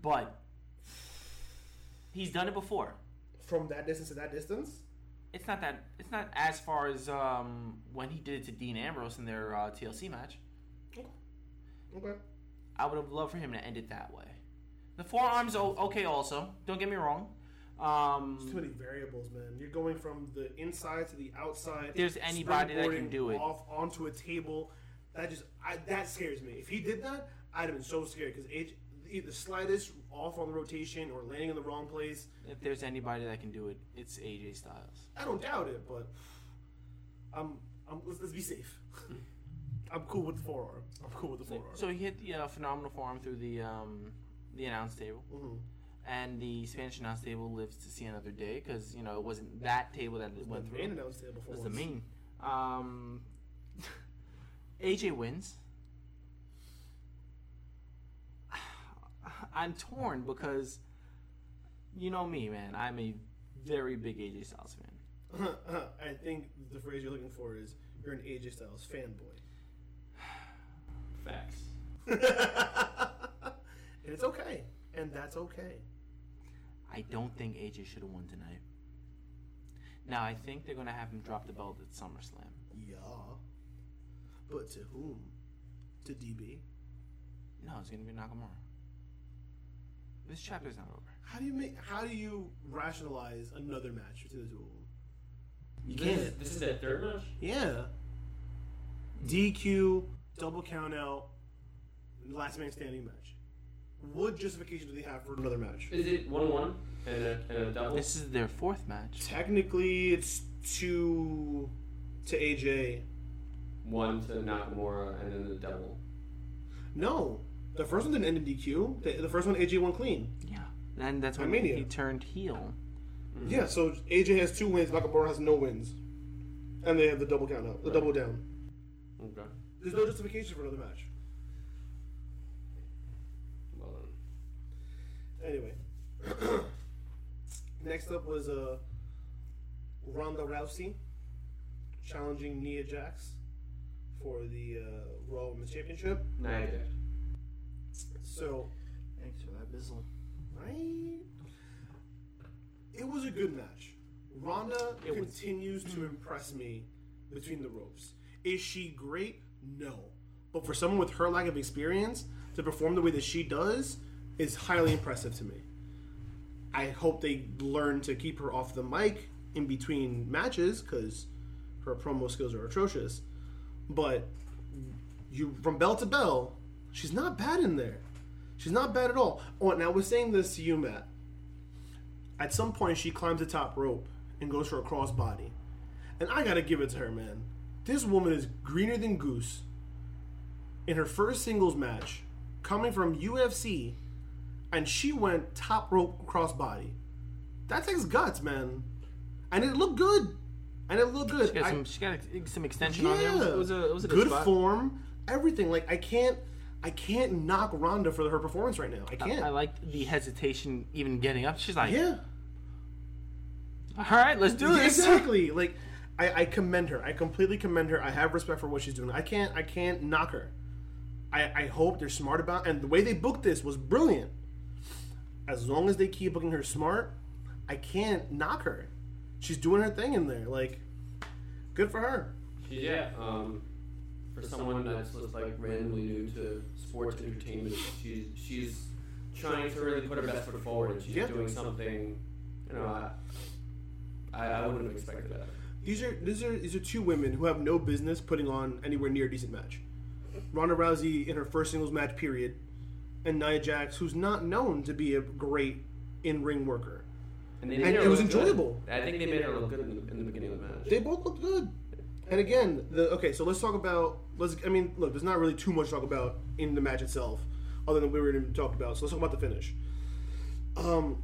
but he's done it before. from that distance to that distance. It's not that. It's not as far as um, when he did it to Dean Ambrose in their uh, TLC match. Okay. Okay. I would have loved for him to end it that way. The forearms okay also. Don't get me wrong. Um, Too many variables, man. You're going from the inside to the outside. There's anybody that can do it. off onto a table. That just I, that scares me. If he did that, I'd have been so scared because the slightest off on the rotation or landing in the wrong place, if there's anybody that can do it, it's AJ Styles. I don't doubt it. But I'm, I'm let's, let's be safe. I'm cool with the forearm. I'm cool with the forearm. So he hit the uh, phenomenal forearm through the um, the announce table, Mhm. And the Spanish announce table lives to see another day because you know it wasn't that table that it went the through. main announce table It was the once. main. Um, AJ wins. I'm torn because you know me, man. I'm a very big AJ Styles fan. I think the phrase you're looking for is you're an AJ Styles fanboy. Facts. and it's okay. And that's okay. I don't think AJ should have won tonight. Now I think they're gonna have him drop the belt at SummerSlam. Yeah. But to whom? To DB? No, it's gonna be Nakamura. This chapter's not over. How do you make how do you rationalize another match between the two of them? You This, can't. is, this is their third match? Yeah. DQ, double count out, last man standing match. What justification do they have for another match? Is it 1 1 and a, and a double? This is their fourth match. Technically, it's two to AJ. One to Nakamura and then the double. No, the first one didn't end in DQ. The, the first one AJ won clean. Yeah, and that's when Armenia. he turned heel. Mm-hmm. Yeah, so AJ has two wins. Nakamura has no wins, and they have the double count out, the Right. double down. Okay. There's no justification for another match. Anyway, next up was uh, Ronda Rousey challenging Nia Jax for the uh, Raw Women's Championship. Nia Jax. So Thanks for that, Bizzle. right, it was a good match. Ronda It was- continues to impress me between the ropes. Is she great? No. But for someone with her lack of experience to perform the way that she does is highly impressive to me. I hope they learn to keep her off the mic in between matches because her promo skills are atrocious. But you from bell to bell, she's not bad in there. She's not bad at all. Oh, and I was saying this to you, Matt. At some point, she climbs the top rope and goes for a crossbody, and I gotta give it to her, man. This woman is greener than goose. In her first singles match, coming from UFC, and she went top rope crossbody. That takes guts, man, and it looked good. And it looked good. She got I- some, she got some extension on there. It was, it was a, it was a good, good form, everything. Like I can't, I can't knock Ronda for her performance right now. I can't. I liked the hesitation even getting up. She's like, yeah, all right, let's do this. exactly. Like I, I commend her. I completely commend her. I have respect for what she's doing. I can't, I can't knock her. I, I hope they're smart about, and the way they booked this was brilliant. As long as they keep booking her smart, I can't knock her. She's doing her thing in there. Like, good for her. Yeah, um, for someone that's just like randomly new to sports entertainment, she's she's trying to really put her best foot forward, and she's Yeah. doing something. You know, I, I, I wouldn't have expected that. These are these are these are two women who have no business putting on anywhere near a decent match. Ronda Rousey in her first singles match period, and Nia Jax, who's not known to be a great in-ring worker. And, they And it was enjoyable. I think they made her look good in the, in the beginning of the match. They both looked good. And again, the okay, so let's talk about let's I mean, look, there's not really too much to talk about in the match itself, other than we already talked about. So let's talk about the finish. Um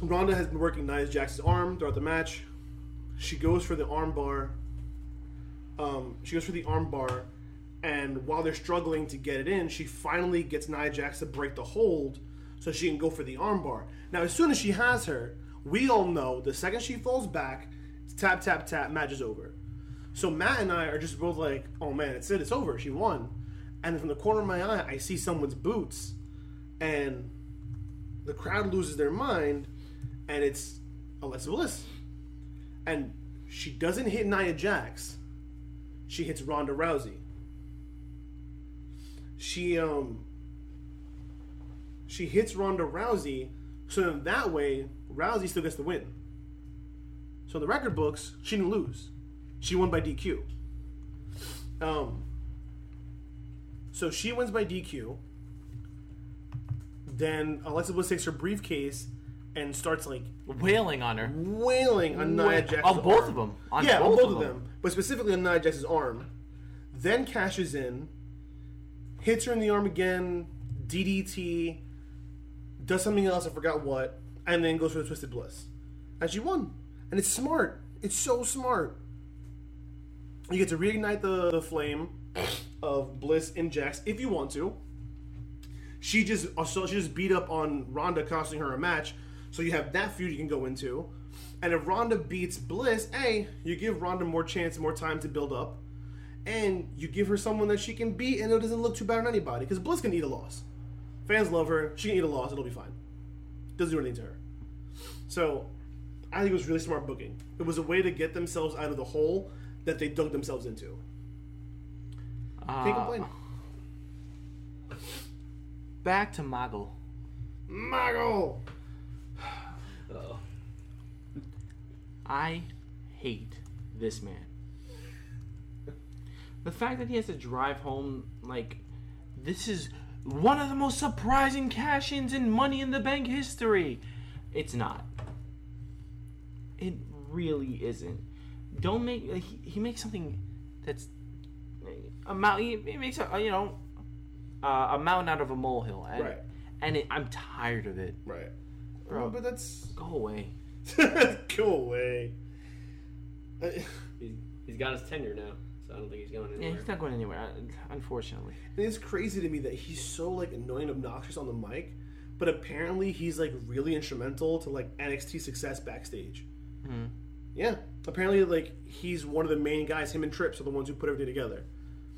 Ronda has been working Nia Jax's arm throughout the match. She goes for the arm bar. Um, she goes for the arm bar, And while they're struggling to get it in, she finally gets Nia Jax to break the hold so she can go for the armbar. Now, as soon as she has her, we all know the second she falls back, tap, tap, tap, match is over. So Matt and I are just both like, oh man, it's it, it's over, she won. And from the corner of my eye, I see someone's boots, and the crowd loses their mind, and it's Alexa Bliss. And she doesn't hit Nia Jax, she hits Ronda Rousey. She um she hits Ronda Rousey, so then that way Rousey still gets the win. So in the record books, she didn't lose. She won by DQ. Um so she wins by DQ. Then Alexa Bliss takes her briefcase and starts like Wailing on her. wailing on Nia Jax's on both arm. of them. On yeah, both on both of of them. but specifically on Nia Jax's arm. Then cashes in, hits her in the arm again, DDT, does something else, I forgot what, and then goes for the Twisted Bliss. And she won. And it's smart. It's so smart. You get to reignite the, the flame of Bliss and Jax if you want to. She just uh, also she just beat up on Ronda, costing her a match. So you have that feud you can go into. And if Ronda beats Bliss, A, you give Ronda more chance, more time to build up. And you give her someone that she can beat and it doesn't look too bad on anybody. Because Bliss can eat a loss. Fans love her. She can eat a loss. It'll be fine. Doesn't do anything to her. So I think it was really smart booking. It was a way to get themselves out of the hole that they dug themselves into. Can't Uh, complain. back to Mago. Mago! I hate this man. The fact that he has to drive home, like, this is one of the most surprising cash ins in Money in the Bank history. It's not. It really isn't. Don't make. He, he makes something that's. A mount, he, he makes a, you know, uh, a mountain out of a molehill. And, Right. And it, I'm tired of it. Right. Bro. Oh, but that's. Go away. Go away. I- He's, he's got his tenure now, so I don't think he's going Yeah, anywhere. he's not going anywhere, uh, unfortunately. And it's crazy to me that he's so like annoying, and obnoxious on the mic, but apparently he's like really instrumental to like NXT success backstage. Mhm. Yeah, apparently like he's one of the main guys. Him and Trips are the ones who put everything together.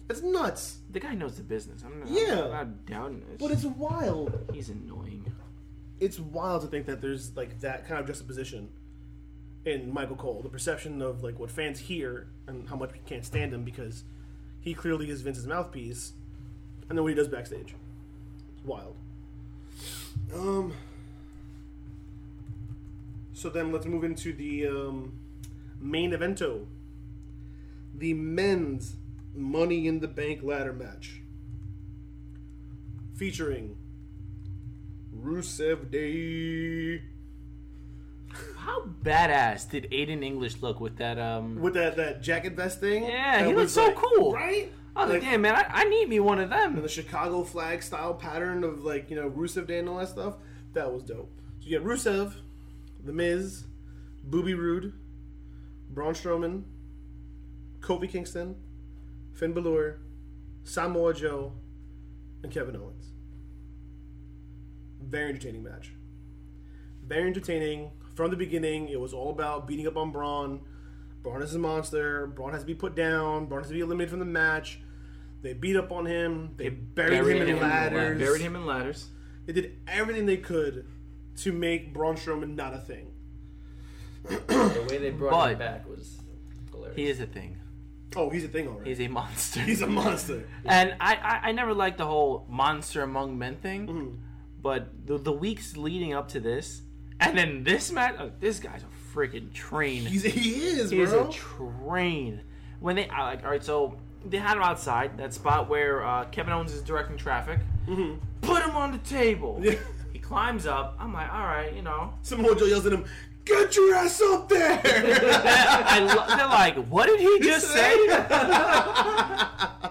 It's nuts, The guy knows the business. I'm not, Yeah. I'm not doubting it. but it's wild. he's annoying. It's wild to think that there's like that kind of juxtaposition in Michael Cole. The perception of like what fans hear and how much we can't stand him because he clearly is Vince's mouthpiece, and then what he does backstage. It's wild. Um. So then let's move into the um, main evento. The men's Money in the Bank ladder match. Featuring Rusev Day How badass did Aiden English look with that? Um, with that, that jacket vest thing. Yeah, he looks so cool. right? I was like, like- damn man, I, I need me one of And them. the Chicago flag style pattern of like you know Rusev Day and all that stuff. That was dope. So you got Rusev, The Miz, Bobby Roode, Braun Strowman, Kofi Kingston, Finn Balor, Samoa Joe, and Kevin Owens. Very entertaining match. Very entertaining. From the beginning, it was all about beating up on Braun. Braun is a monster. Braun has to be put down. Braun has to be eliminated from the match. They beat up on him. They, buried, him in ladders. Buried him in ladders. They did everything they could to make Braun Strowman not a thing. The way they brought But- him back was hilarious. He is a thing. Oh, he's a thing already. He's a monster. He's a monster. and I, I, I never liked the whole monster among men thing. Mhm. But the, the weeks leading up to this, and then this match, oh, this guy's a freaking train. He's, he is, He is bro. He's a train. When they I like, all right, so they had him outside that spot where uh, Kevin Owens is directing traffic. Mhm. Put him on the table. Yeah. He climbs up. I'm like, all right, you know. Samoa Joe yells at him, "Get your ass up there!" I lo- they're like, what did he just say?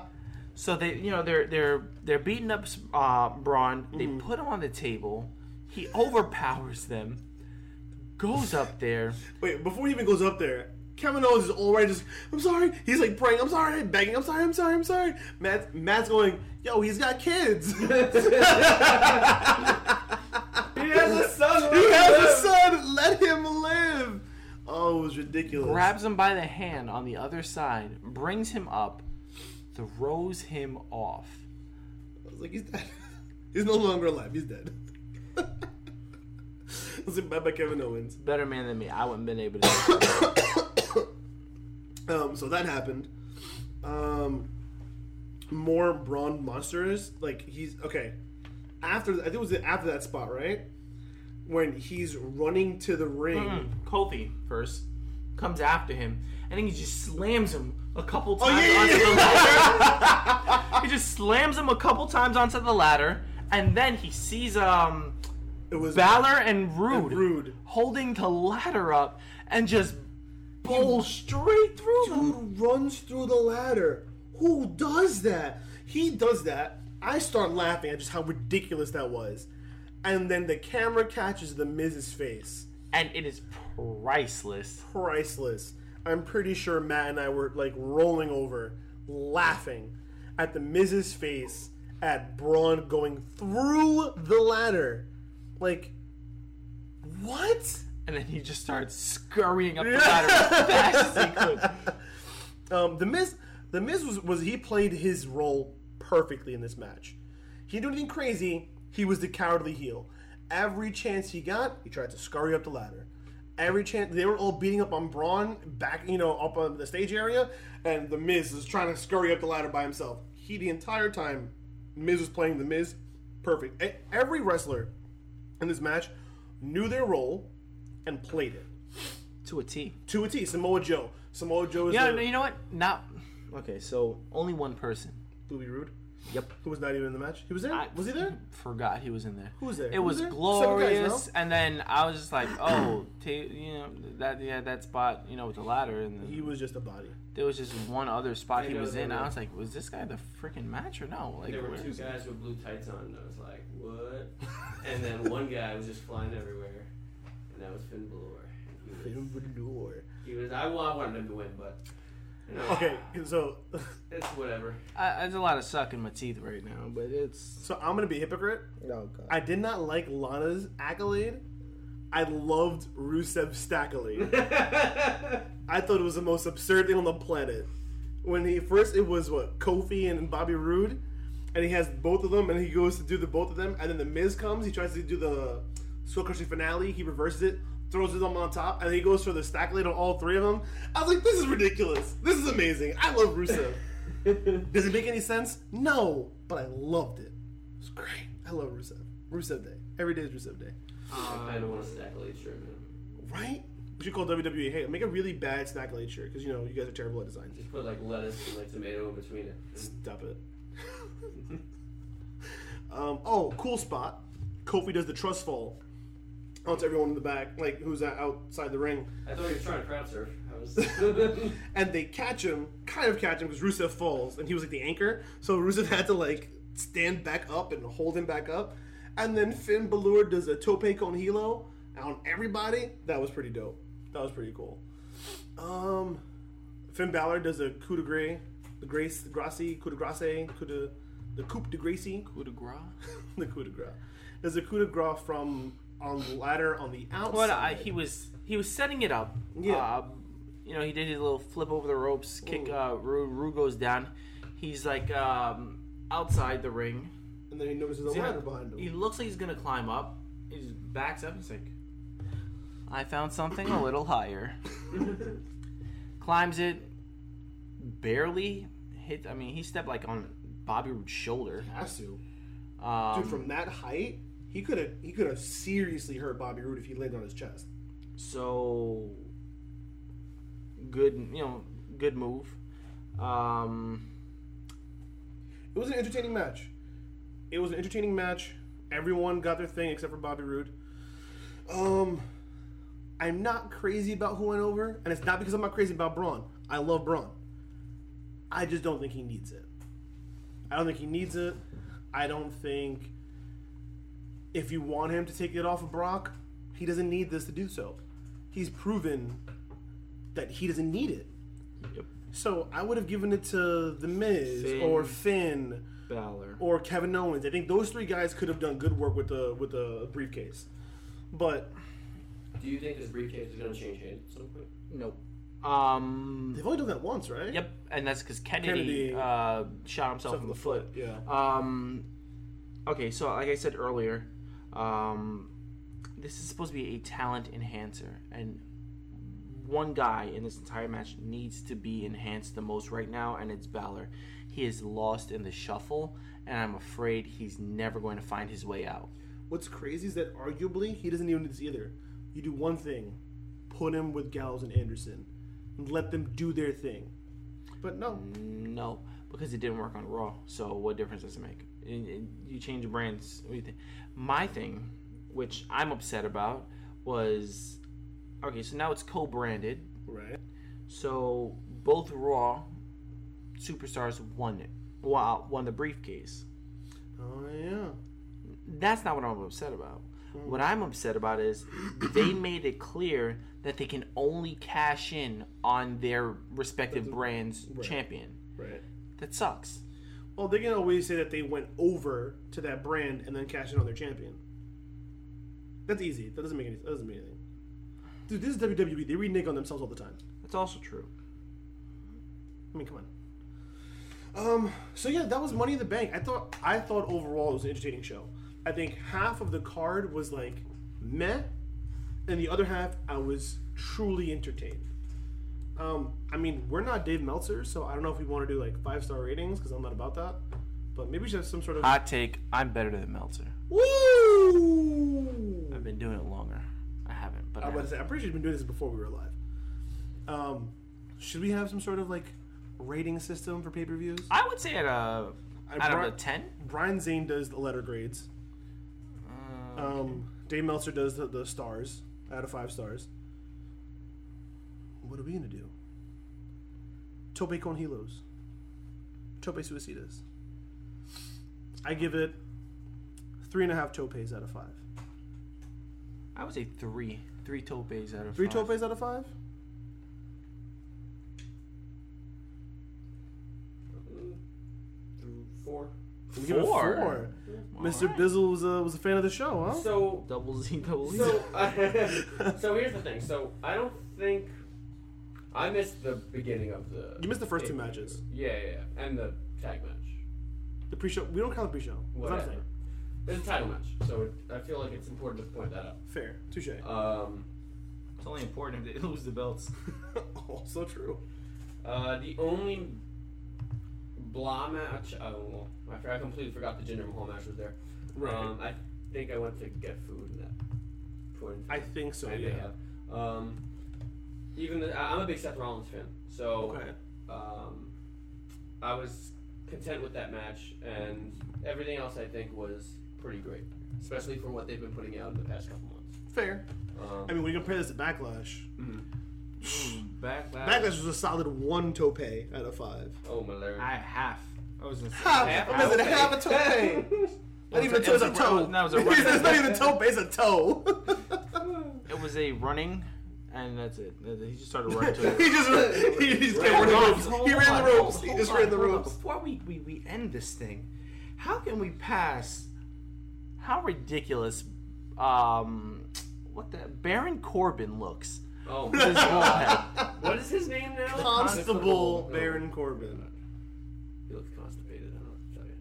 so they, you know, they're they're they're beating up uh, Braun. They Mm-hmm. put him on the table. He overpowers them. Goes up there. Wait, before he even goes up there, Kevin Owens is already just, I'm sorry. He's like praying, I'm sorry, begging, I'm sorry, I'm sorry, I'm sorry. Matt, Matt's going, yo, he's got kids. he He has a son. He has a son. Let him live. Oh, it was ridiculous. grabs him by the hand on the other side, brings him up, throws him off. I was like, he's dead. He's no longer alive. He's dead. Was bye bye, Kevin Owens. Better man than me. I wouldn't been able to. Um, so that happened. Um, more Braun monsters. Like he's okay. After I think it was after that spot, right? When he's running to the ring. Mm, Kofi first comes after him, and then he just slams him a couple times Oh, yeah, yeah, onto the ladder. he just slams him a couple times onto the ladder, and then he sees um It was Balor and Roode, And Roode. holding the ladder up and just bowl straight through them. runs through the ladder. Who does that? He does that. I start laughing at just how ridiculous that was. And then the camera catches the Miz's face. And it is priceless. Priceless. I'm pretty sure Matt and I were like rolling over, laughing at the Miz's face at Braun going through the ladder. Like, what? And then he just starts scurrying up the ladder as fast as he could. Um, the Miz, the Miz was was he played his role perfectly in this match. He didn't do anything crazy. He was the cowardly heel. Every chance he got, he tried to scurry up the ladder. Every chance they were all beating up on Braun back, you know, up on the stage area, and the Miz is trying to scurry up the ladder by himself. He the entire time, Miz was playing the Miz, perfect. Every wrestler in this match knew their role and played it To a T. to a T. Samoa Joe. Samoa Joe is Yeah, the, you know what? Not. Okay, so only one person. Bobby Roode. Yep. Who was not even in the match? He was there. I was he there? Forgot he was in there. Who was there? It Who was was there? Glorious, guys, and then I was just like, "Oh, ta you know that yeah that spot, you know, with the ladder." And then He was just a body. there was just one other spot I he was in. were- I was like, "Was this guy the freaking match or no?" Like, There were where two guys with blue tights on, and I was like, what? and then one guy was just flying everywhere, and that was Finn Balor. And He was, he was I, well, I wanted him to win, but you know, Okay, so it's whatever. I, there's a lot of sucking my teeth right now, but it's so I'm gonna be a hypocrite. oh god. I did not like Lana's accolade. I loved Rusev's staccolade. I thought it was the most absurd thing on the planet. When he first, it was what Kofi and Bobby Roode, and he has both of them, and he goes to do the both of them, and then the Miz comes. He tries to do the Skull Crushing finale. He reverses it, throws them on top, and then he goes for the staccolade on all three of them. I was like, this is ridiculous. This is amazing. I love Rusev. Does it make any sense? No, but I loved it. It was great. I love Rusev. Rusev Day. Every day is Rusev Day. I kind of want a stack of shirt, man. Right? We should call WWE, hey, make a really bad Stacklade shirt, because, you know, you guys are terrible at designs. Just put like lettuce and like tomato in between it. Stop it. um, oh, cool spot. Kofi does the trust fall onto everyone in the back, like, who's at- outside the ring. I thought he was trying to crowd surf. And they catch him, kind of catch him, because Rusev falls, and he was like the anchor. So Rusev had to, like, stand back up and hold him back up. And then Finn Balor does a tope con hilo on everybody. That was pretty dope. That was pretty cool. Um, Finn Balor does a coup de grace, the grace, Gracie, coup de grace, coup de, the coup de gracie, coup de grace. the coup de grace. There's a coup de grace from on the ladder on the outside. Well, I, he was he was setting it up. Yeah. Uh, you know, he did his little flip over the ropes, kick. Uh, Ru, Ru goes down. He's like um, outside the ring. and then he notices a He's ladder behind He looks like he's gonna climb up. He just backs up. He's like, "I found something a little higher." Climbs it, barely hit. I mean, he stepped like on Bobby Roode's shoulder. Has to, Um, dude. From that height, he could have he could have seriously hurt Bobby Roode if he landed on his chest. So good, you know, good move. Um, It was an entertaining match. It was an entertaining match. Everyone got their thing except for Bobby Roode. Um, I'm not crazy about who went over, and it's not because I'm not crazy about Braun. I love Braun. I just don't think he needs it. I don't think he needs it. I don't think if you want him to take it off of Brock, he doesn't need this to do so. He's proven that he doesn't need it. Yep. So I would have given it to the Miz Finn. or Finn Balor. or Kevin Owens. I think those three guys could have done good work with the with the briefcase. But Do you think this briefcase is going to change hands at some point? Nope. Um. they've only done that once, right? Yep, and that's because Kennedy, Kennedy uh, shot himself in the foot. Yeah. Um, okay, so like I said earlier, um, this is supposed to be a talent enhancer, and one guy in this entire match needs to be enhanced the most right now, and it's Balor. He is lost in the shuffle, and I'm afraid he's never going to find his way out. What's crazy is that arguably he doesn't even need this either. You do one thing, put him with Gallows and Anderson, and let them do their thing. But no, No, because it didn't work on Raw. So what difference does it make? You change brands. what do you think? My thing, which I'm upset about, was okay. So now it's co-branded. right? So both Raw superstars won it. Wow, uh, won the briefcase. Oh yeah. That's not what I'm upset about. Hmm. What I'm upset about is they made it clear that they can only cash in on their respective brands Right. champion. Right. That sucks. Well, they can always say that they went over to that brand and then cash in on their champion. That's easy. That doesn't make any. That doesn't mean anything. Dude, this is WWE. They renege on themselves all the time. That's also true. I mean, come on. Um. So yeah, that was Money in the Bank. I thought. I thought overall it was an entertaining show. I think half of the card was like meh, and the other half I was truly entertained. Um. I mean, we're not Dave Meltzer, so I don't know if we want to do like five star ratings because I'm not about that. But maybe we should have some sort of. Hot take: I'm better than Meltzer. Woo! I've been doing it longer. I haven't, but I I'm, about to say, I'm pretty sure you've been doing this before we were live. Um, should we have some sort of like rating system for pay per views? I would say at a I out of a ten. Brian Zane does the letter grades. Uh, Um, Dave Meltzer does the, the stars out of five stars. What are we gonna do? Tope con hilos. Tope suicidas. I give it three and a half topes out of five. I would say three, three topes out of Three five. topes out of five? Four. We give it Four? four. All Mr. right. Bizzle was a, was a fan of the show, huh? So Double Z, double Z. So, so here's the thing. So I don't think I missed the beginning of the. You missed the first two pay-per-view. matches. Yeah, yeah, yeah, and the tag match. The pre-show. We don't count the pre-show. That's what I'm Whatever. saying. There's a title match, so it, I feel like it's important to point that out. Fair. Touche. Um, it's only important if they lose the belts. also true. uh, the only blah match. Oh, well, I, for- I completely forgot the Jinder Mahal match was there. Right. Um, I think I went to get food in that point. I think so. I may yeah. have. Um, even the, I- I'm a big Seth Rollins fan, so Okay. um, I was content with that match, and everything else I think was pretty great, especially for what they've been putting out in the past couple months. Fair. Um, I mean, when you compare this to Backlash, mhm. Backlash. Backlash was a solid one tope out of five. oh my lord! I half. I was gonna say Half. half Was it a half a tope? Not even a It toe. was It's a a- toe. no, it was a it's run- not even a tope. It's a toe. It was a running, and that's it. He just started running to he just he just Ran ran the the ropes. Hold He ran on, the ropes. hold- He hold just on, ran the hold on. ropes. Before we, we, we end this thing, how can we pass how ridiculous um what the Baron Corbin looks? Oh, with his what is his name now? Constable Oh, Baron Corbin. He looks constipated. I don't know what to tell you.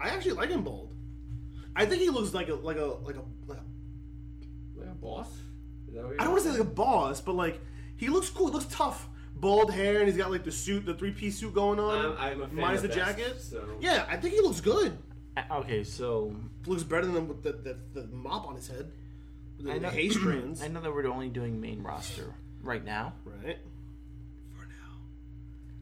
I actually like him bald. I think he looks like a like a like a. Like a Like a boss? Is that what I don't want to say like a boss, but like he looks cool. He looks tough. Bald hair, and he's got like the suit, the three piece suit going on. I'm, I'm a fan minus of the best, jacket. So Yeah, I think he looks good. Okay, so Looks better than with the, the, the mop on his head. With I The, know, hay strands. I know that we're only doing main roster right now. Right. For now.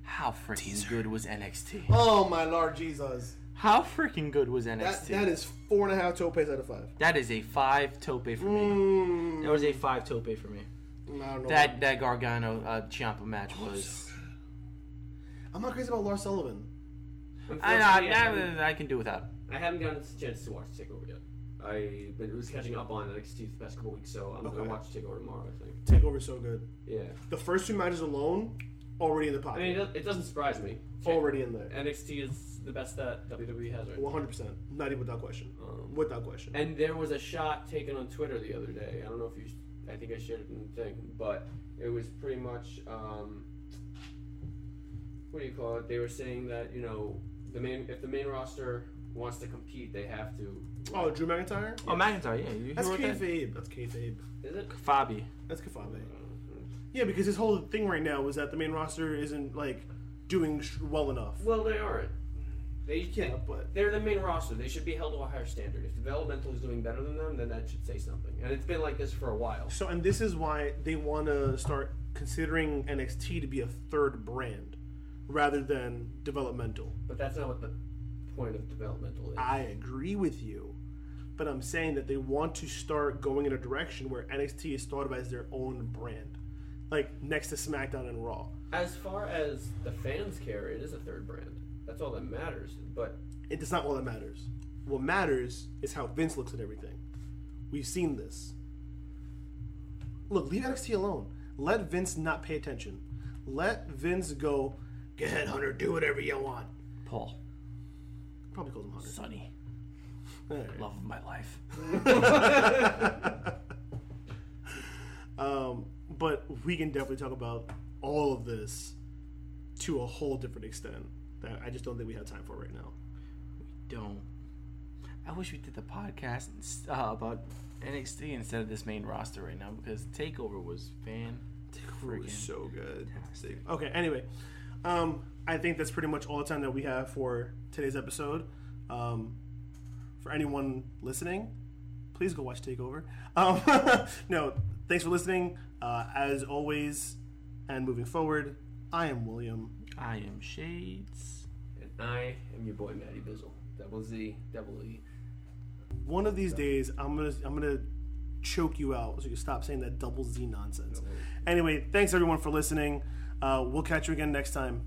How freaking good was NXT? Oh my lord Jesus. How freaking good was NXT? That, that is four and a half topes out of five. that is a five tope for me. Mm, That was a five tope for me. I don't know. That that Gargano uh, Ciampa match was. I'm not crazy about Lars Sullivan. I, Unfortunately, I, I, haven't, I, I can do without. I haven't gotten a chance to watch Takeover yet. I but it was catching up on NXT the past couple weeks, so I'm Okay. gonna watch Takeover tomorrow. I think. Takeover's so good. Yeah. The first two matches alone, already in the I mean, it, does- it doesn't surprise me. already in there. NXT is the best that WWE has right now. 100%. Not even without question. Um, Without question. And there was a shot taken on Twitter the other day. I don't know if you, I think I shared it in the thing, but it was pretty much, um, what do you call it? They were saying that you know the main, if the main roster wants to compete, they have to. Oh, Drew McIntyre? Oh, McIntyre, yeah. You, That's you wrote that? kayfabe. That's kayfabe. Is it? Fabi. That's Kafabe. Yeah, because his whole thing right now is that the main roster isn't, like, doing sh- well enough. Well, they aren't. They, Yeah, but they're the main roster. They should be held to a higher standard. If developmental is doing better than them, then that should say something. And it's been like this for a while. So, and this is why they want to start considering NXT to be a third brand rather than developmental. But that's not what the point of developmental is. I agree with you, but I'm saying that they want to start going in a direction where NXT is thought of as their own brand, like next to SmackDown and Raw. As far as the fans care, it is a third brand. That's all that matters. But It is not all that matters. What matters is how Vince looks at everything. We've seen this. Look, leave NXT alone. Let Vince not pay attention. Let Vince go. Go ahead, Hunter. Do whatever you want. Paul. Probably calls him Hunter. Sonny. All right. Love of my life. Um, but we can definitely talk about all of this to a whole different extent that I just don't think we have time for right now. We don't. I wish we did the podcast uh, about NXT instead of this main roster right now because Takeover was fan. Takeover was so good. fantastic. Okay, anyway, um, I think that's pretty much all the time that we have for today's episode. Um, for anyone listening, please go watch Takeover. Um, no, thanks for listening. Uh, as always, and moving forward, I am William. I am Shades. and I am your boy Matty Bizzle. Double Z, double E. One of these days, I'm gonna I'm gonna choke you out so you can stop saying that double Z nonsense. Anyway, thanks everyone for listening. Uh, we'll catch you again next time.